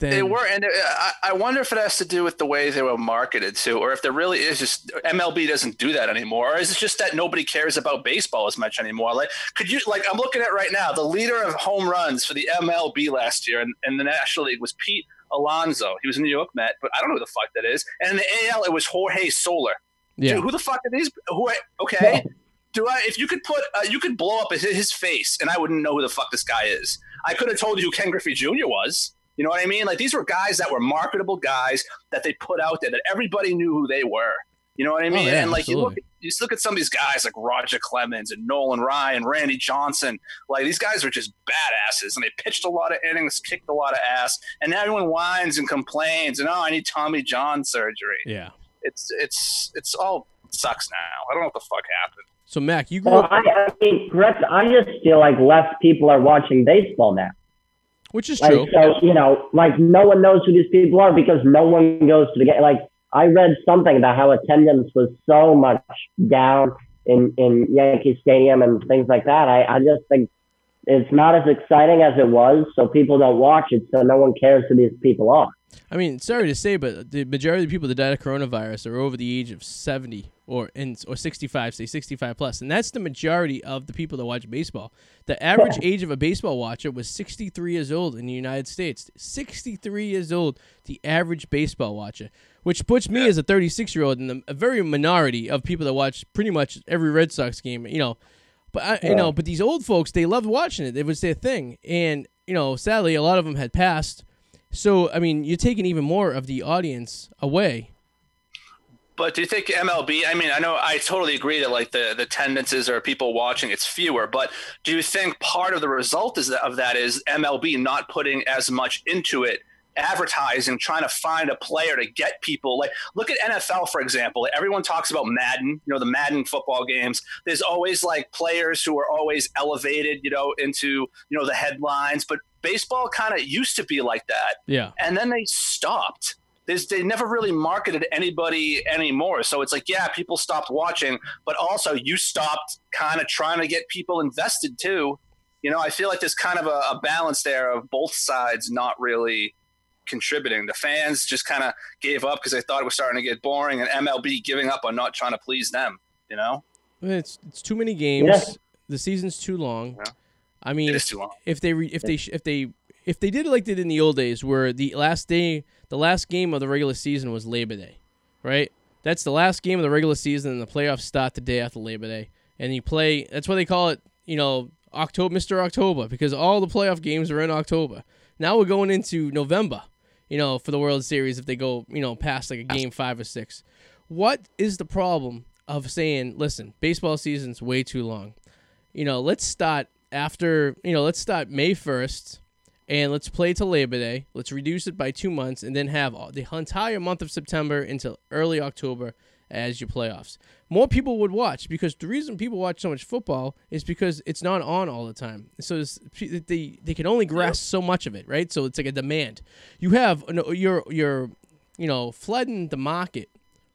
than, They were, and uh, I, I wonder if it has to do with the way they were marketed to, or if there really is just MLB doesn't do that anymore, or is it just that nobody cares about baseball as much anymore? Like, could you like I'm looking at right now, the leader of home runs for the MLB last year and, and the National League was Pete Alonso. He was a New York Met, but I don't know who the fuck that is. And in the AL, it was Jorge Soler. Yeah. Dude, who the fuck are these? Who? I, okay, do I? If you could put, uh, you could blow up his, his face, and I wouldn't know who the fuck this guy is. I could have told you who Ken Griffey Jr. was. You know what I mean? Like these were guys that were marketable guys that they put out there that everybody knew who they were. You know what I mean? yeah, and like you look, you just look at some of these guys like Roger Clemens and Nolan Ryan, and Randy Johnson. Like these guys were just badasses, and they pitched a lot of innings, kicked a lot of ass, and now everyone whines and complains, and oh, I need Tommy John surgery yeah. It's it's it's all sucks now. I don't know what the fuck happened. So Mac, you grew Well, up, I, I mean, Brett, I just feel like less people are watching baseball now. which is Like, true. so, you know, like no one knows who these people are because no one goes to the game. Like, I read something about how attendance was so much down in, in Yankee Stadium and things like that. I, I just think it's not as exciting as it was, so people don't watch it, so no one cares who these people are. I mean, sorry to say, but the majority of the people that died of coronavirus are over the age of 70 or in, or 65, say 65 plus, and that's the majority of the people that watch baseball. The average age of a baseball watcher was 63 years old in the United States. 63 years old, the average baseball watcher, which puts me as a 36 year old in the, a very minority of people that watch pretty much every Red Sox game. You know, but I, you know, but these old folks, they loved watching it. It was their thing, and you know, sadly, a lot of them had passed. So, I mean, you're taking even more of the audience away. But do you think MLB? I mean, I know I totally agree that like the the tendencies or people watching it's fewer. But do you think part of the result is that, of that is MLB not putting as much into it advertising trying to find a player to get people. Like look at NFL for example. Everyone talks about Madden you know the Madden football games. There's always like players who are always elevated you know into you know the headlines but baseball kind of used to be like that. Yeah. and then they stopped. There's, they never really marketed anybody anymore. So it's like yeah people stopped watching but also you stopped kind of trying to get people invested too. You know i feel like there's kind of a, a balance there of both sides not really contributing the fans just kind of gave up because they thought it was starting to get boring and mlb giving up on not trying to please them you know It's it's too many games. Yeah. The season's too long. Yeah. I mean, it is too long if they re, if they if they if they did it like they did in the old days, where the last day, the last game of the regular season was Labor Day, right? That's the last game of the regular season, and the playoffs start the day after Labor Day, and you play. That's why they call it, you know, October, Mister October, because all the playoff games are in October. Now we're going into November, you know, for the World Series if they go, you know, past like a game five or six. What is the problem of saying, listen, baseball season's way too long? You know, let's start after, you know, let's start May 1st and let's play till Labor Day. Let's reduce it by two months and then have all, the entire month of September until early October as your playoffs. More people would watch because the reason people watch so much football is because it's not on all the time. So it's, they they can only grasp so much of it, right? So it's like a demand. You have no, you're you're you know flooding the market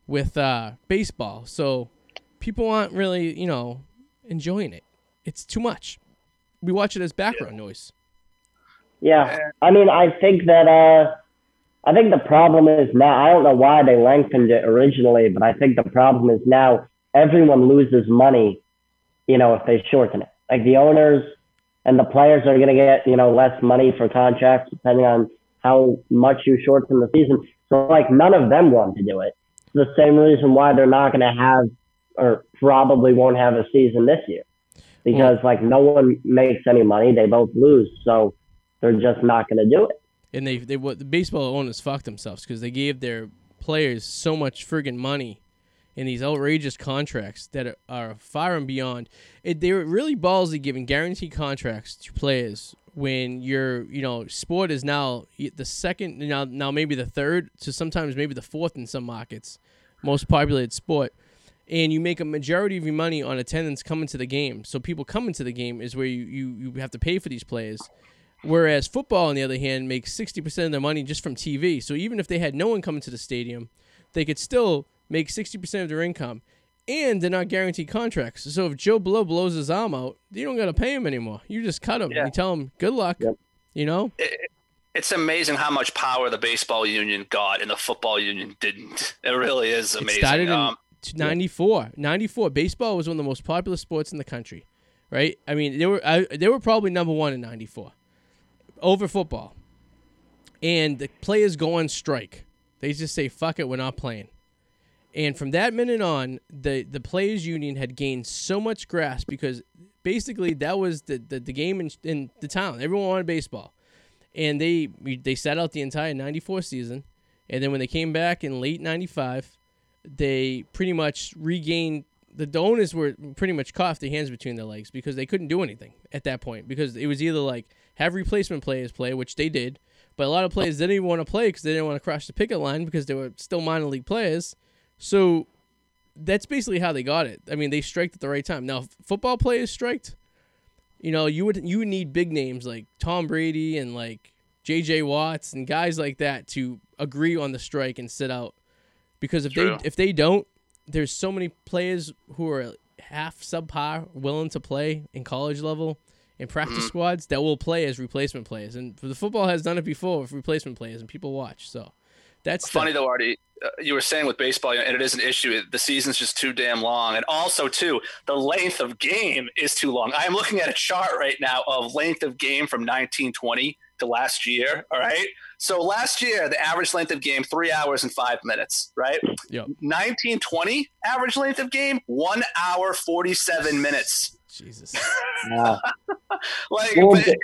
with uh, baseball, so people aren't really you know enjoying it. It's too much. We watch it as background noise. Yeah, I mean, I think that uh, I think the problem is now. I don't know why they lengthened it originally, but I think the problem is now everyone loses money. You know, if they shorten it, like the owners and the players are going to get you know less money for contracts depending on how much you shorten the season. So like none of them want to do it. It's the same reason why they're not going to have or probably won't have a season this year hmm. because like no one makes any money. They both lose, so they're just not going to do it. And they they what the baseball owners fucked themselves because they gave their players so much friggin' money in these outrageous contracts that are, far and beyond. It, they were really ballsy giving guaranteed contracts to players when your you know sport is now the second now now maybe the third to sometimes maybe the fourth in some markets most populated sport and you make a majority of your money on attendance coming to the game so people coming to the game is where you, you, you have to pay for these players Whereas football, on the other hand, makes sixty percent of their money just from TV. So even if they had no one coming to the stadium, they could still make sixty percent of their income, and they're not guaranteed contracts. So if Joe Blow blows his arm out, you don't got to pay him anymore. You just cut him. Yeah. You tell him good luck. Yep. You know. it's amazing how much power the baseball union got and the football union didn't. It really is amazing. It started in Um, t- 94. 94. Baseball was one of the most popular sports in the country, right? I mean, they were I, they were probably number one in 94 over football. And the players go on strike. They just say, fuck it, we're not playing. And from that minute on, the, the players' union had gained so much grasp because basically that was the, the, the game in, in the town. Everyone wanted baseball. And they they sat out the entire 94 season. And then when they came back in late 95, they pretty much regained the owners were pretty much off their hands between their legs because they couldn't do anything at that point because it was either like have replacement players play, which they did, but a lot of players didn't even want to play because they didn't want to cross the picket line because they were still minor league players. So that's basically how they got it. I mean, they striked at the right time. Now, if football players striked. You know, you would you would need big names like Tom Brady and like J.J. Watts and guys like that to agree on the strike and sit out. Because if True. they if they don't, there's so many players who are half subpar willing to play in college level in practice Mm-hmm. squads that will play as replacement players. And the football has done it before with replacement players, and people watch. So that's funny though, Arty. Uh, you were saying with baseball, and it is an issue. The season's just too damn long, and also too, the length of game is too long. I am looking at a chart right now of length of game from 1920 to last year. All right, so last year the average length of game three hours and five minutes. Right, Yep. 1920 average length of game one hour 47 minutes. Jesus. Yeah. Like Well, but- the-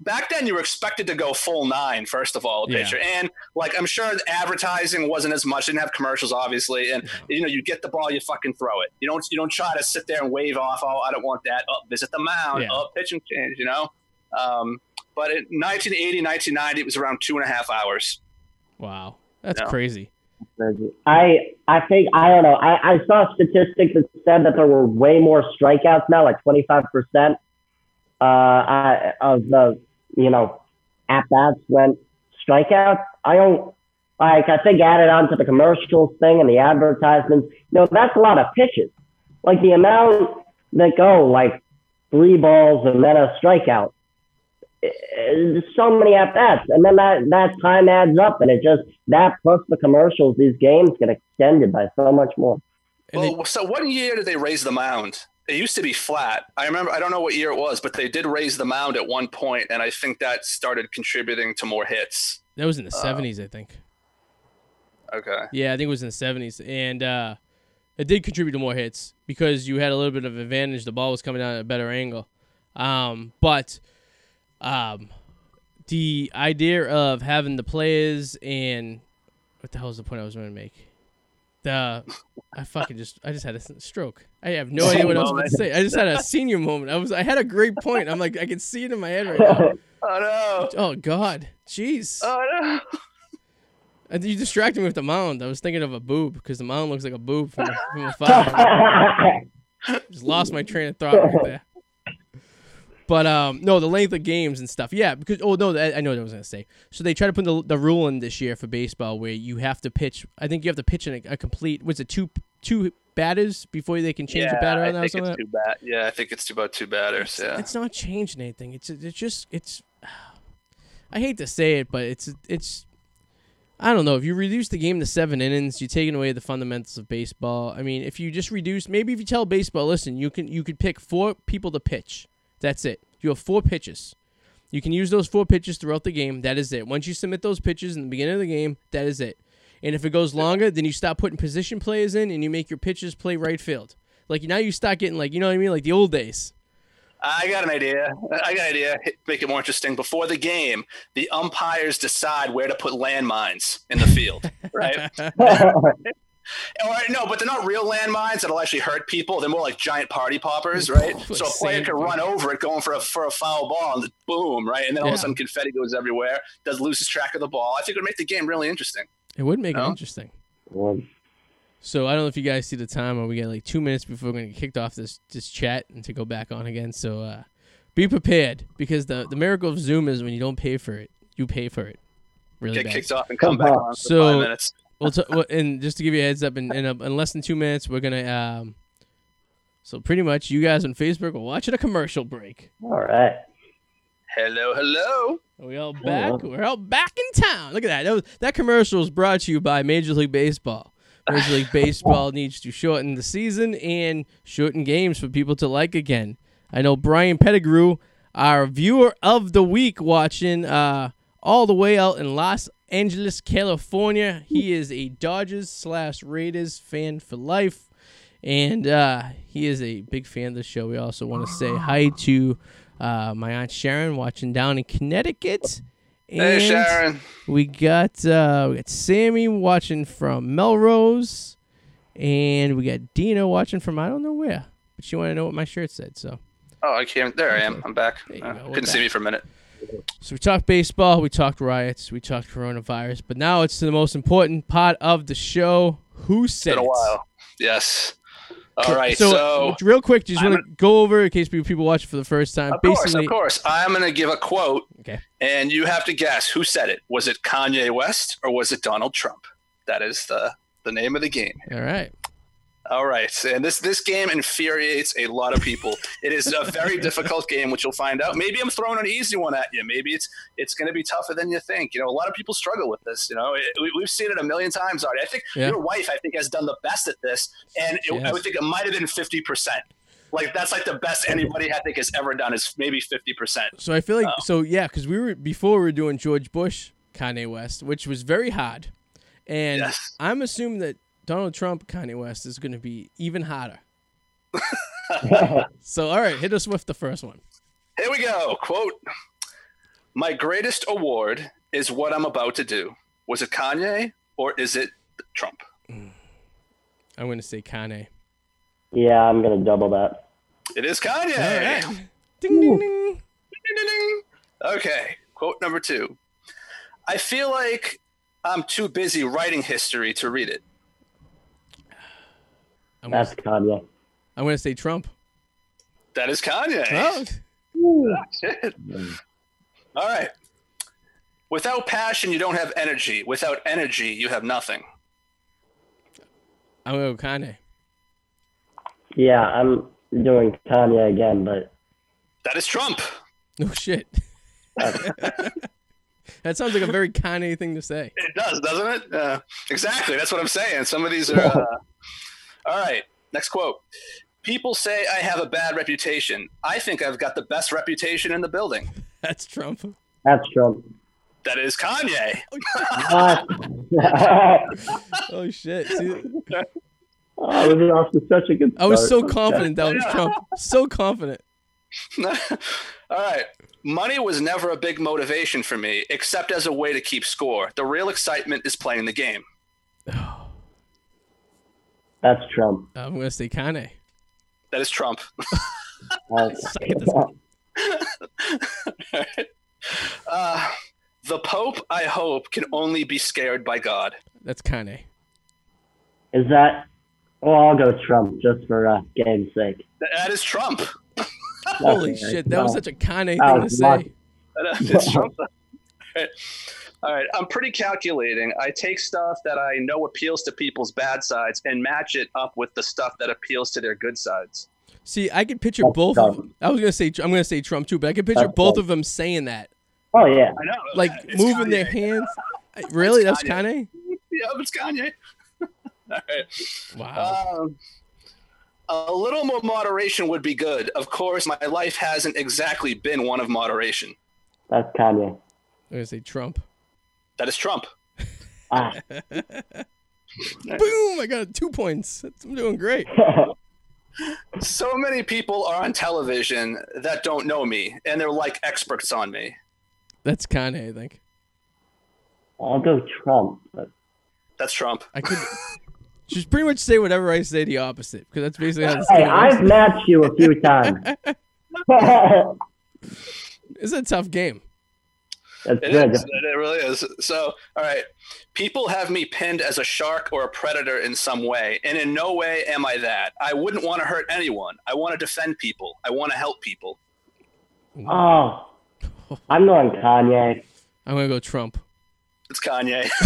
back then, you were expected to go full nine. First of all, a Yeah. pitcher, and like I'm sure the advertising wasn't as much. Didn't have commercials, obviously, and you know you get the ball, you fucking throw it. You don't you don't try to sit there and wave off. Oh, I don't want that. Oh, visit the mound. Yeah. Oh, pitching change. You know. Um, But in 1980, 1990, it was around two and a half hours. Wow, that's No. crazy. I I think I don't know. I, I saw statistics that said that there were way more strikeouts now, like twenty five percent uh of the you know at bats went strikeouts. I don't like. I think added on to the commercials thing and the advertisements. You know, that's a lot of pitches. Like the amount that go like three balls and then a strikeout. So many at bats, and then that that time adds up, and it just that plus the commercials, these games get extended by so much more. Well, so what year did they raise the mound? It used to be flat. I remember. I don't know what year it was, but they did raise the mound at one point, and I think that started contributing to more hits. That was in the Uh, seventies, I think. Okay. Yeah, I think it was in the seventies, and uh, it did contribute to more hits because you had a little bit of advantage. The ball was coming down at a better angle, um, but um, the idea of having the players and what the hell is the point I was going to make? The I fucking just I just had a stroke. I have no idea what I was oh, about to say. I just had a senior moment. I was I had a great point. I'm like I can see it in my head right now. Oh no! Oh God, jeez. Oh no! And you distracted me with the mound. I was thinking of a boob because the mound looks like a boob from, from afar. Just lost my train of thought right there. But um, no, the length of games and stuff. Yeah, because oh no, I, I know what I was gonna say. So they try to put the, the rule in this year for baseball where you have to pitch. I think you have to pitch in a, a complete. Was it two two batters before they can change yeah, the batter I on that or think it's two bad. Yeah, I think it's about two batters. Yeah. It's not changing anything. It's it's just it's. I hate to say it, but it's it's. I don't know. If you reduce the game to seven innings, you're taking away the fundamentals of baseball. I mean, if you just reduce, maybe if you tell baseball, listen, you can you could pick four people to pitch. That's it. You have four pitches. You can use those four pitches throughout the game. That is it. Once you submit those pitches in the beginning of the game, that is it. And if it goes longer, then you stop putting position players in and you make your pitchers play right field. Like now you start getting like you know what I mean, like the old days. I got an idea. I got an idea. Make it more interesting. Before the game, the umpires decide where to put landmines in the field, right? Or, no, but they're not real landmines that'll actually hurt people. They're more like giant party poppers, right? Like so a player could run over it going for a for a foul ball and boom, right? And then all of a sudden confetti goes everywhere. Does loses track of the ball. I think it would make the game really interesting. It would make it interesting. Well, So I don't know if you guys see the time, or we got like two minutes before we're gonna get kicked off this this chat and to go back on again. So uh, be prepared because the the miracle of Zoom is when you don't pay for it, you pay for it. Really Get bad. kicked off and come back on for So- five minutes. Well, t- well, and just to give you a heads up, in in, a, in less than two minutes, we're gonna um. So pretty much, you guys on Facebook are watching a commercial break. all right. Hello, hello. Are we all back? We're all back in town. Look at that. That, was, that commercial was brought to you by Major League Baseball. Major League Baseball needs to shorten the season and shorten games for people to like again. I know Brian Pettigrew, our viewer of the week, watching uh, all the way out in Los Angeles, California. He is a Dodgers slash Raiders fan for life, and uh, he is a big fan of the show. We also want to say hi to uh, my aunt Sharon watching down in Connecticut. Hey, And Sharon. We got uh, we got Sammy watching from Melrose, and we got Dina watching from I don't know where, but she wanted to know what my shirt said. So, Oh, I can't. There I am. I'm back. Uh, couldn't see me for a minute. So we talked baseball, we talked riots, we talked coronavirus, but now it's to the most important part of the show. Who said Been a it? while. Yes. All right. So, So, real quick, just want to go over in case people people watch it for the first time. of course, Basically, of course, I'm going to give a quote, okay. and you have to guess who said it. Was it Kanye West or was it Donald Trump? That is the the name of the game. All right. All right, and this this game infuriates a lot of people. it is a very difficult game, which you'll find out. Maybe I'm throwing an easy one at you. Maybe it's it's going to be tougher than you think. You know, a lot of people struggle with this. You know, it, we, we've seen it a million times already. I think Yeah. your wife, I think, has done the best at this, and it, I would think it might have been fifty percent. Like that's like the best anybody I think has ever done is maybe fifty percent. So I feel like Oh. so yeah, because we were before we were doing George Bush, Kanye West, which was very hard, and Yes. I'm assuming that Donald Trump, Kanye West is going to be even hotter. So all right, hit us with the first one. Here we go. Quote: My greatest award is what I'm about to do. Was it Kanye or is it Trump? Mm. I'm going to say Kanye. Yeah, I'm gonna double that. It is Kanye. All right. Ding ding ding. Ding-ding-ding. Okay, quote number two. I feel like I'm too busy writing history to read it. I'm, That's Kanye. I'm gonna say Trump. That is Kanye. Oh, Shit. All right. Without passion, you don't have energy. Without energy, you have nothing. I'm gonna go Kanye. Yeah, I'm doing Kanye again, but That is Trump. No shit. that sounds like a very Kanye thing to say. It does, doesn't it? Uh, exactly. That's what I'm saying. Some of these are. Uh... All right. Next quote. People say I have a bad reputation. I think I've got the best reputation in the building. That's Trump. that's Trump. That is Kanye. Oh shit. See, oh, we was off to such a good I was so confident that was Trump. So confident. All right. Money was never a big motivation for me, except as a way to keep score. The real excitement is playing the game. Oh, That's Trump. I'm gonna say Kanye. That is Trump. That's- Suck. Uh, the Pope, I hope, can only be scared by God. That's Kanye. Is that? Oh, I'll go Trump just for uh, game's sake. That- That is Trump. Holy shit, that was such a Kanye That thing to was say. luck. It's Trump. All right. All right. I'm pretty calculating. I take stuff that I know appeals to people's bad sides and match it up with the stuff that appeals to their good sides. See, I could picture That's both. Of, Trump. I was gonna say I'm gonna say Trump too, but I could picture That's both Trump. of them saying that, Oh yeah. I know. like It's moving their hands. Really, that's Kanye. Kanye. Yeah, it's Kanye. All right. Wow. Um, a little more moderation would be good. Of course, my life hasn't exactly been one of moderation. That's Kanye. I'm gonna say Trump. That is Trump. Ah. Boom! I got two points. I'm doing great. So many people are on television that don't know me, and they're like experts on me. That's Kanye. I think I'll go Trump. But That's Trump. I could just pretty much say whatever I say the opposite because that's basically how this hey, game. I've matched you a few times. It's a tough game. That's It good. is. It really is. So, all right. People have me pinned as a shark or a predator in some way, and in no way am I that. I wouldn't want to hurt anyone. I want to defend people. I want to help people. Oh, I'm going Kanye. I'm gonna go Trump. It's Kanye.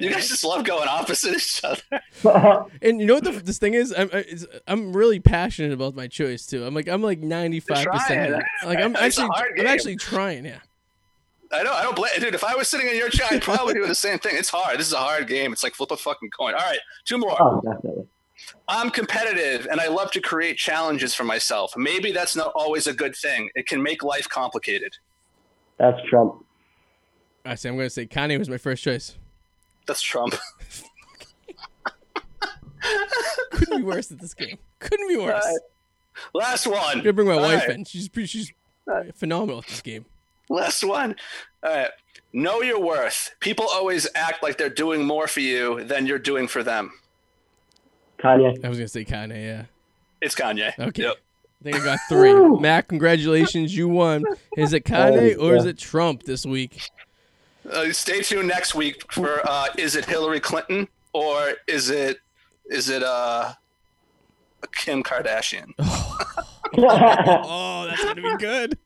you guys just love going opposite each other. And you know what the, this thing is? I'm I, I'm really passionate about my choice too. I'm like I'm like 95 percent. Like I'm It's actually I'm actually trying. Yeah. I know. I don't blame, dude. If I was sitting in your chair, I'd probably do the same thing. It's hard. This is a hard game. It's like flip a fucking coin. All right, two more. oh, definitely. I'm competitive and I love to create challenges for myself. Maybe that's not always a good thing. It can make life complicated. That's Trump. I say I'm gonna say Kanye was my first choice. That's Trump. Couldn't be worse at this game. Couldn't be worse. All right. Last one. I'm gonna bring my All wife right. in. She's pretty, she's phenomenal at this game. Last one. All right. Know your worth. People always act like they're doing more for you than you're doing for them. Kanye. I was gonna say Kanye. Yeah. It's Kanye. Okay. Yep. I think I got three. Mac, congratulations, you won. Is it Kanye or is it Trump this week? Uh, stay tuned next week for uh, is it Hillary Clinton or is it is it uh, Kim Kardashian? Oh, that's gonna be good.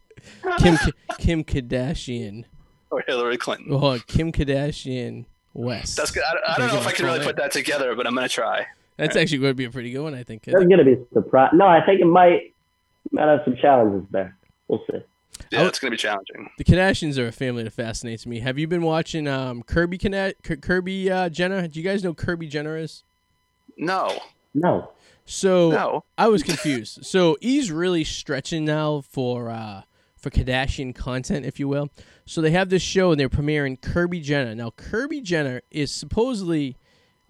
Kim Kim Kardashian. or Hillary Clinton. Oh, Kim Kardashian West. That's good. I, I don't know if I can really put that together, but I'm gonna try. That's actually going to be a pretty good one, I think. I There's gonna be surprise. No, I think it might might have some challenges there. We'll see. Yeah, Oh. it's gonna be challenging. The Kardashians are a family that fascinates me. Have you been watching um, Kirby Kana- K- Kirby uh, Jenner? Do you guys know Kirby Jenner is? No, No. So no. I was confused. so he's really stretching now for uh, for Kardashian content, if you will. So they have this show and they're premiering Kirby Jenner. Now Kirby Jenner is supposedly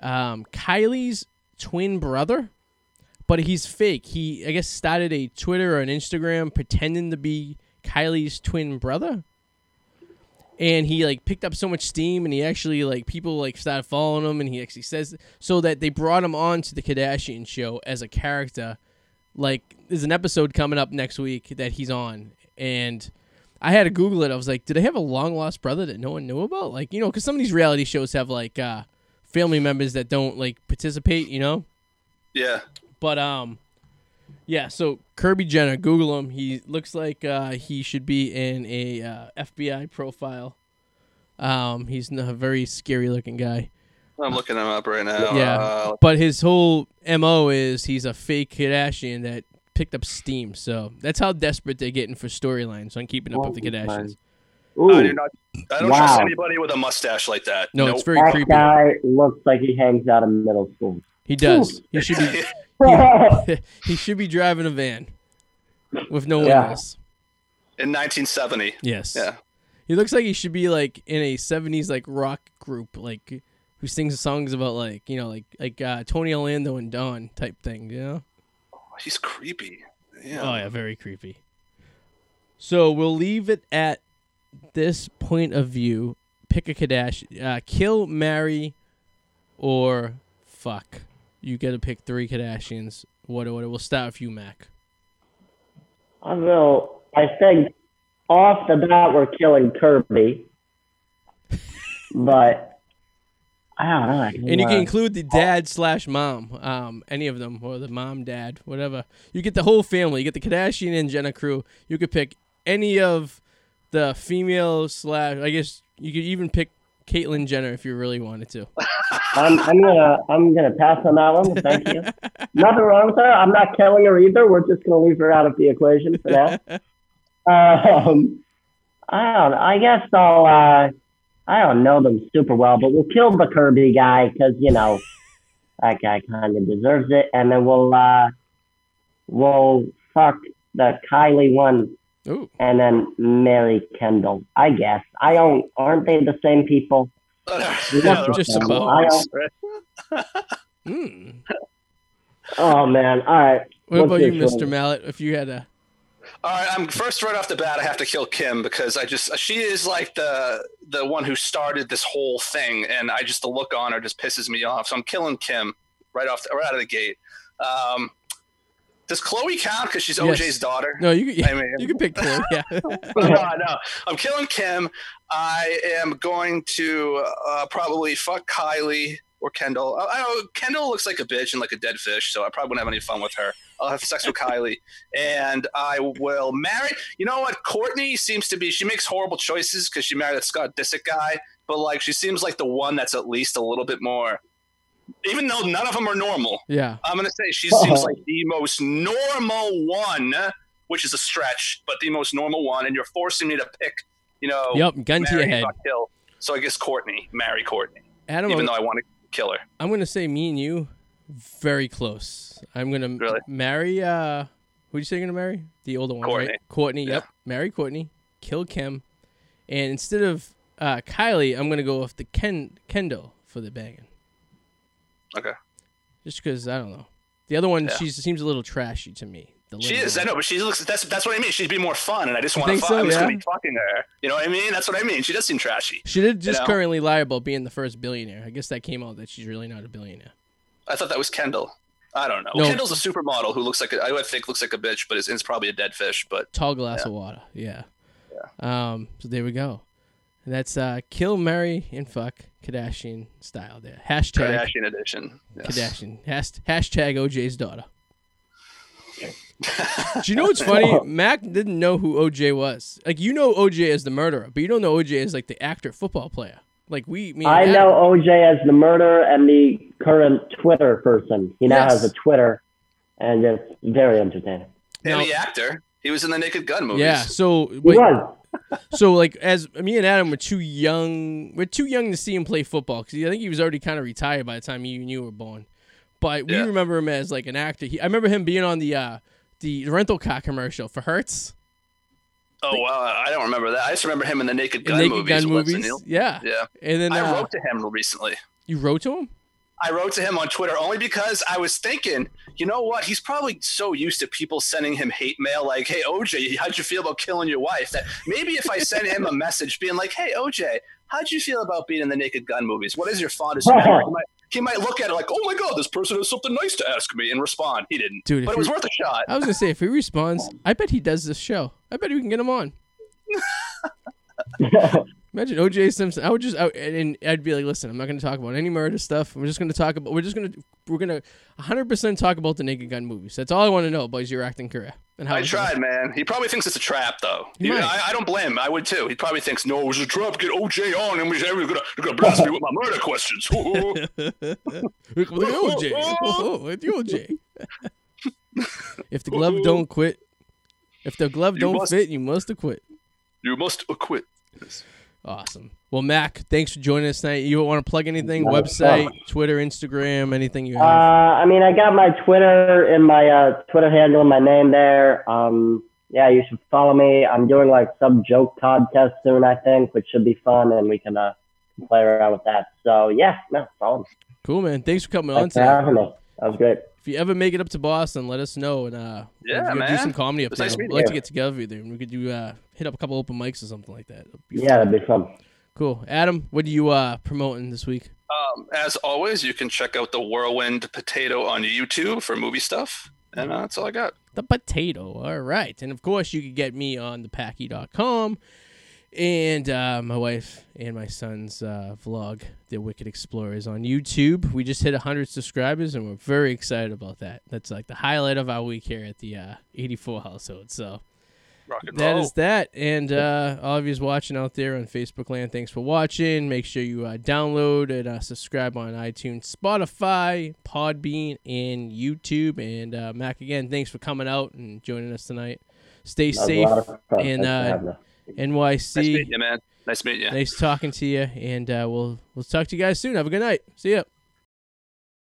um, Kylie's twin brother, but he's fake. He I guess started a Twitter or an Instagram pretending to be Kylie's twin brother. And he like picked up so much steam, and he actually like people like started following him, and he actually says so that they brought him on to the Kardashian show as a character. Like there's an episode coming up next week that he's on, and I had to Google it. I was like, did they have a long lost brother that no one knew about? Like, you know, because some of these reality shows have like uh, family members that don't like participate. You know. Yeah. But um, yeah. So Kirby Jenner, Google him. He looks like uh, he should be in a uh, FBI profile. Um, he's a very scary looking guy. I'm looking him up right now. Yeah. Uh, But his whole mo is he's a fake Kardashian that picked up steam. So that's how desperate they're getting for storylines on keeping up with the Kardashians. Ooh, I do not. I don't trust anybody with a mustache like that. No, Nope. it's very that creepy. guy looks like he hangs out in middle school. He does. He should be. yeah. he should be driving a van with no Yeah. windows. in 1970. Yes. Yeah. He looks like he should be like in a '70s like rock group, like who sings songs about like you know like like uh, Tony Orlando and Dawn type thing. You know. He's creepy. Yeah. Oh yeah, very creepy. So we'll leave it at this point of view. Pick a Kardashian. Uh, kill, marry, or fuck. You got to pick three Kardashians. What? What? We'll start with you, Mac. I will. I think off the bat we're killing Kirby, but I don't know. I And you can uh, include the dad slash mom, um, any of them, or the mom, dad, whatever. You get the whole family. You get the Kardashian and Jenner crew. You could pick any of the female slash. I guess you could even pick Caitlyn Jenner if you really wanted to. I'm, I'm gonna I'm gonna pass on that one. Thank you. Nothing wrong with her. I'm not killing her either. We're just gonna leave her out of the equation for now. Um, I don't. I guess I'll. Uh, I don't know them super well, but we'll kill the Kirby guy because you know that guy kind of deserves it, and then we'll uh, we'll fuck the Kylie one, Ooh. and then marry Kendall. I guess I don't. Aren't they the same people? Yeah, Just I about. don't- Mm. Oh man! All right. What What's about you, Mr. one? Mallet? If you had a All right, I'm first right off the bat. I have to kill Kim because I just she is like the the one who started this whole thing, and I just the look on her just pisses me off. So I'm killing Kim right off the, right out of the gate. Um, does Khloe count because she's Yes. OJ's daughter? no, you I mean- you could pick Khloe. Yeah. no, no. I'm killing Kim. I am going to uh, probably fuck Kylie or Kendall. I, I know Kendall looks like a bitch and like a dead fish, so I probably wouldn't have any fun with her. I'll have sex with Kylie, and I will marry. You know what? Kourtney seems to be. She makes horrible choices because she married that Scott Disick guy, but like she seems like the one that's at least a little bit more. Even though none of them are normal, yeah. I'm gonna say she seems like the most normal one, which is a stretch, but the most normal one. And you're forcing me to pick, you know, Yep. Gun to your head. kill. So I guess Kourtney, marry Kourtney, Adam, even I'm, though I want to kill her. I'm gonna say me and you, very close. I'm gonna Really? marry. Uh, who'd you say you're gonna marry? The older one, Kourtney. right? Kourtney. Yeah. Yep. Marry Kourtney. Kill Kim, and instead of uh, Kylie, I'm gonna go with the Ken Kendall for the banging. Okay. Just because I don't know. The other one, Yeah. she seems a little trashy to me. The She is. I know, but she looks. That's that's what I mean. She'd be more fun, and I just want to so? I'm just gonna Yeah. be fucking her. You know what I mean? That's what I mean. She does seem trashy. She did just know? currently lie about being the first billionaire. I guess that came out that she's really not a billionaire. I thought that was Kendall. I don't know. No. Kendall's a supermodel who looks like a, I think looks like a bitch, but is, is probably a dead fish. But Tall glass of water. Yeah. Um. So there we go. And that's uh, kill, marry, and fuck Kardashian style. There. Hashtag Kardashian edition. Yes. Kardashian. Has- hashtag OJ's daughter. Do you know what's funny? Mac didn't know who OJ was. Like you know OJ as the murderer, but you don't know OJ as like the actor football player. Like we, me I Adam- know OJ as the murderer and the current Twitter person. He now Yes. has a Twitter, and it's very entertaining. And Now- the actor, he was in the Naked Gun movies. Yeah. So wait, was. so like as me and Adam were too young, we're too young to see him play football because I think he was already kind of retired by the time you and you were born. But we Yeah. remember him as like an actor. He, I remember him being on the uh, the rental car commercial for Hertz, Oh wow, I don't remember that. I just remember him in the Naked the Gun Naked movies. Gun movies. Yeah. Yeah, And then I uh, wrote to him recently. you wrote to him. I wrote to him on Twitter only because I was thinking, you know what? He's probably so used to people sending him hate mail, like, "Hey OJ, how'd you feel about killing your wife?" That maybe if I send him a message being like, "Hey OJ, how'd you feel about being in the Naked Gun movies? What is your fondest memory?" He might, he might look at it like, "Oh my god, this person has something nice to ask me," and respond. He didn't, Dude, but it was you- worth a shot. I was gonna say if he responds, I bet he does this show. I bet we can get him on. Imagine OJ Simpson. I would just, I, and I'd be like, listen, I'm not going to talk about any murder stuff. We're just going to talk about, we're just going to, we're going to 100% talk about the Naked Gun movies. That's all I want to know about your acting career. And how I tried, man. He probably thinks it's a trap, though. He He- I, I don't blame him. I would too. He probably thinks, no, it was a trap. Get OJ on, and we're gonna, gonna blast me with my murder questions. Look OJ. Oh, it's the OJ. if the glove don't quit, if the glove You don't must- fit, you must acquit. you must acquit. Awesome. Well, Mac, thanks for joining us tonight. You want to plug anything? No Website, Twitter, Instagram, anything you have? Uh? I mean, I got my Twitter and my uh, Twitter handle and my name there. Um, yeah, you should follow me. I'm doing like some joke contest soon, I think, which should be fun, and we can uh, play around with that. So yeah, no, follow me. cool, man. Thanks for coming on Thanks for today. having me. That was great. If you ever make it up to Boston, let us know, and uh, Yeah, we're gonna do some comedy up It there. nice We'd meeting like to get together with you, and we could do uh, hit up a couple open mics or something like that. It'd Yeah, that'd be fun. cool. Adam, what are you uh, promoting this week? Um, as always, you can check out the Whirlwind Potato on YouTube for movie stuff. And uh, that's all I got. The potato. All right. And of course, you can get me on thepackie.com and uh, my wife and my son's uh, vlog, The Wicked Explorers, on YouTube. We just hit 100 subscribers and we're very excited about that. That's like the highlight of our week here at the uh, 84 household. So Rock and that roll. is that. And uh, all of you watching out there on Facebook land, thanks for watching. Make sure you uh, download and uh, subscribe on iTunes, Spotify, Podbean, and YouTube. And uh, Mac, again, thanks for coming out and joining us tonight. Stay That safe, a lot and, Thanks for having me. nice meeting NYC. you, man. Nice meeting you. Nice talking to you, and uh, we'll we'll talk to you guys soon. Have a good night. See ya.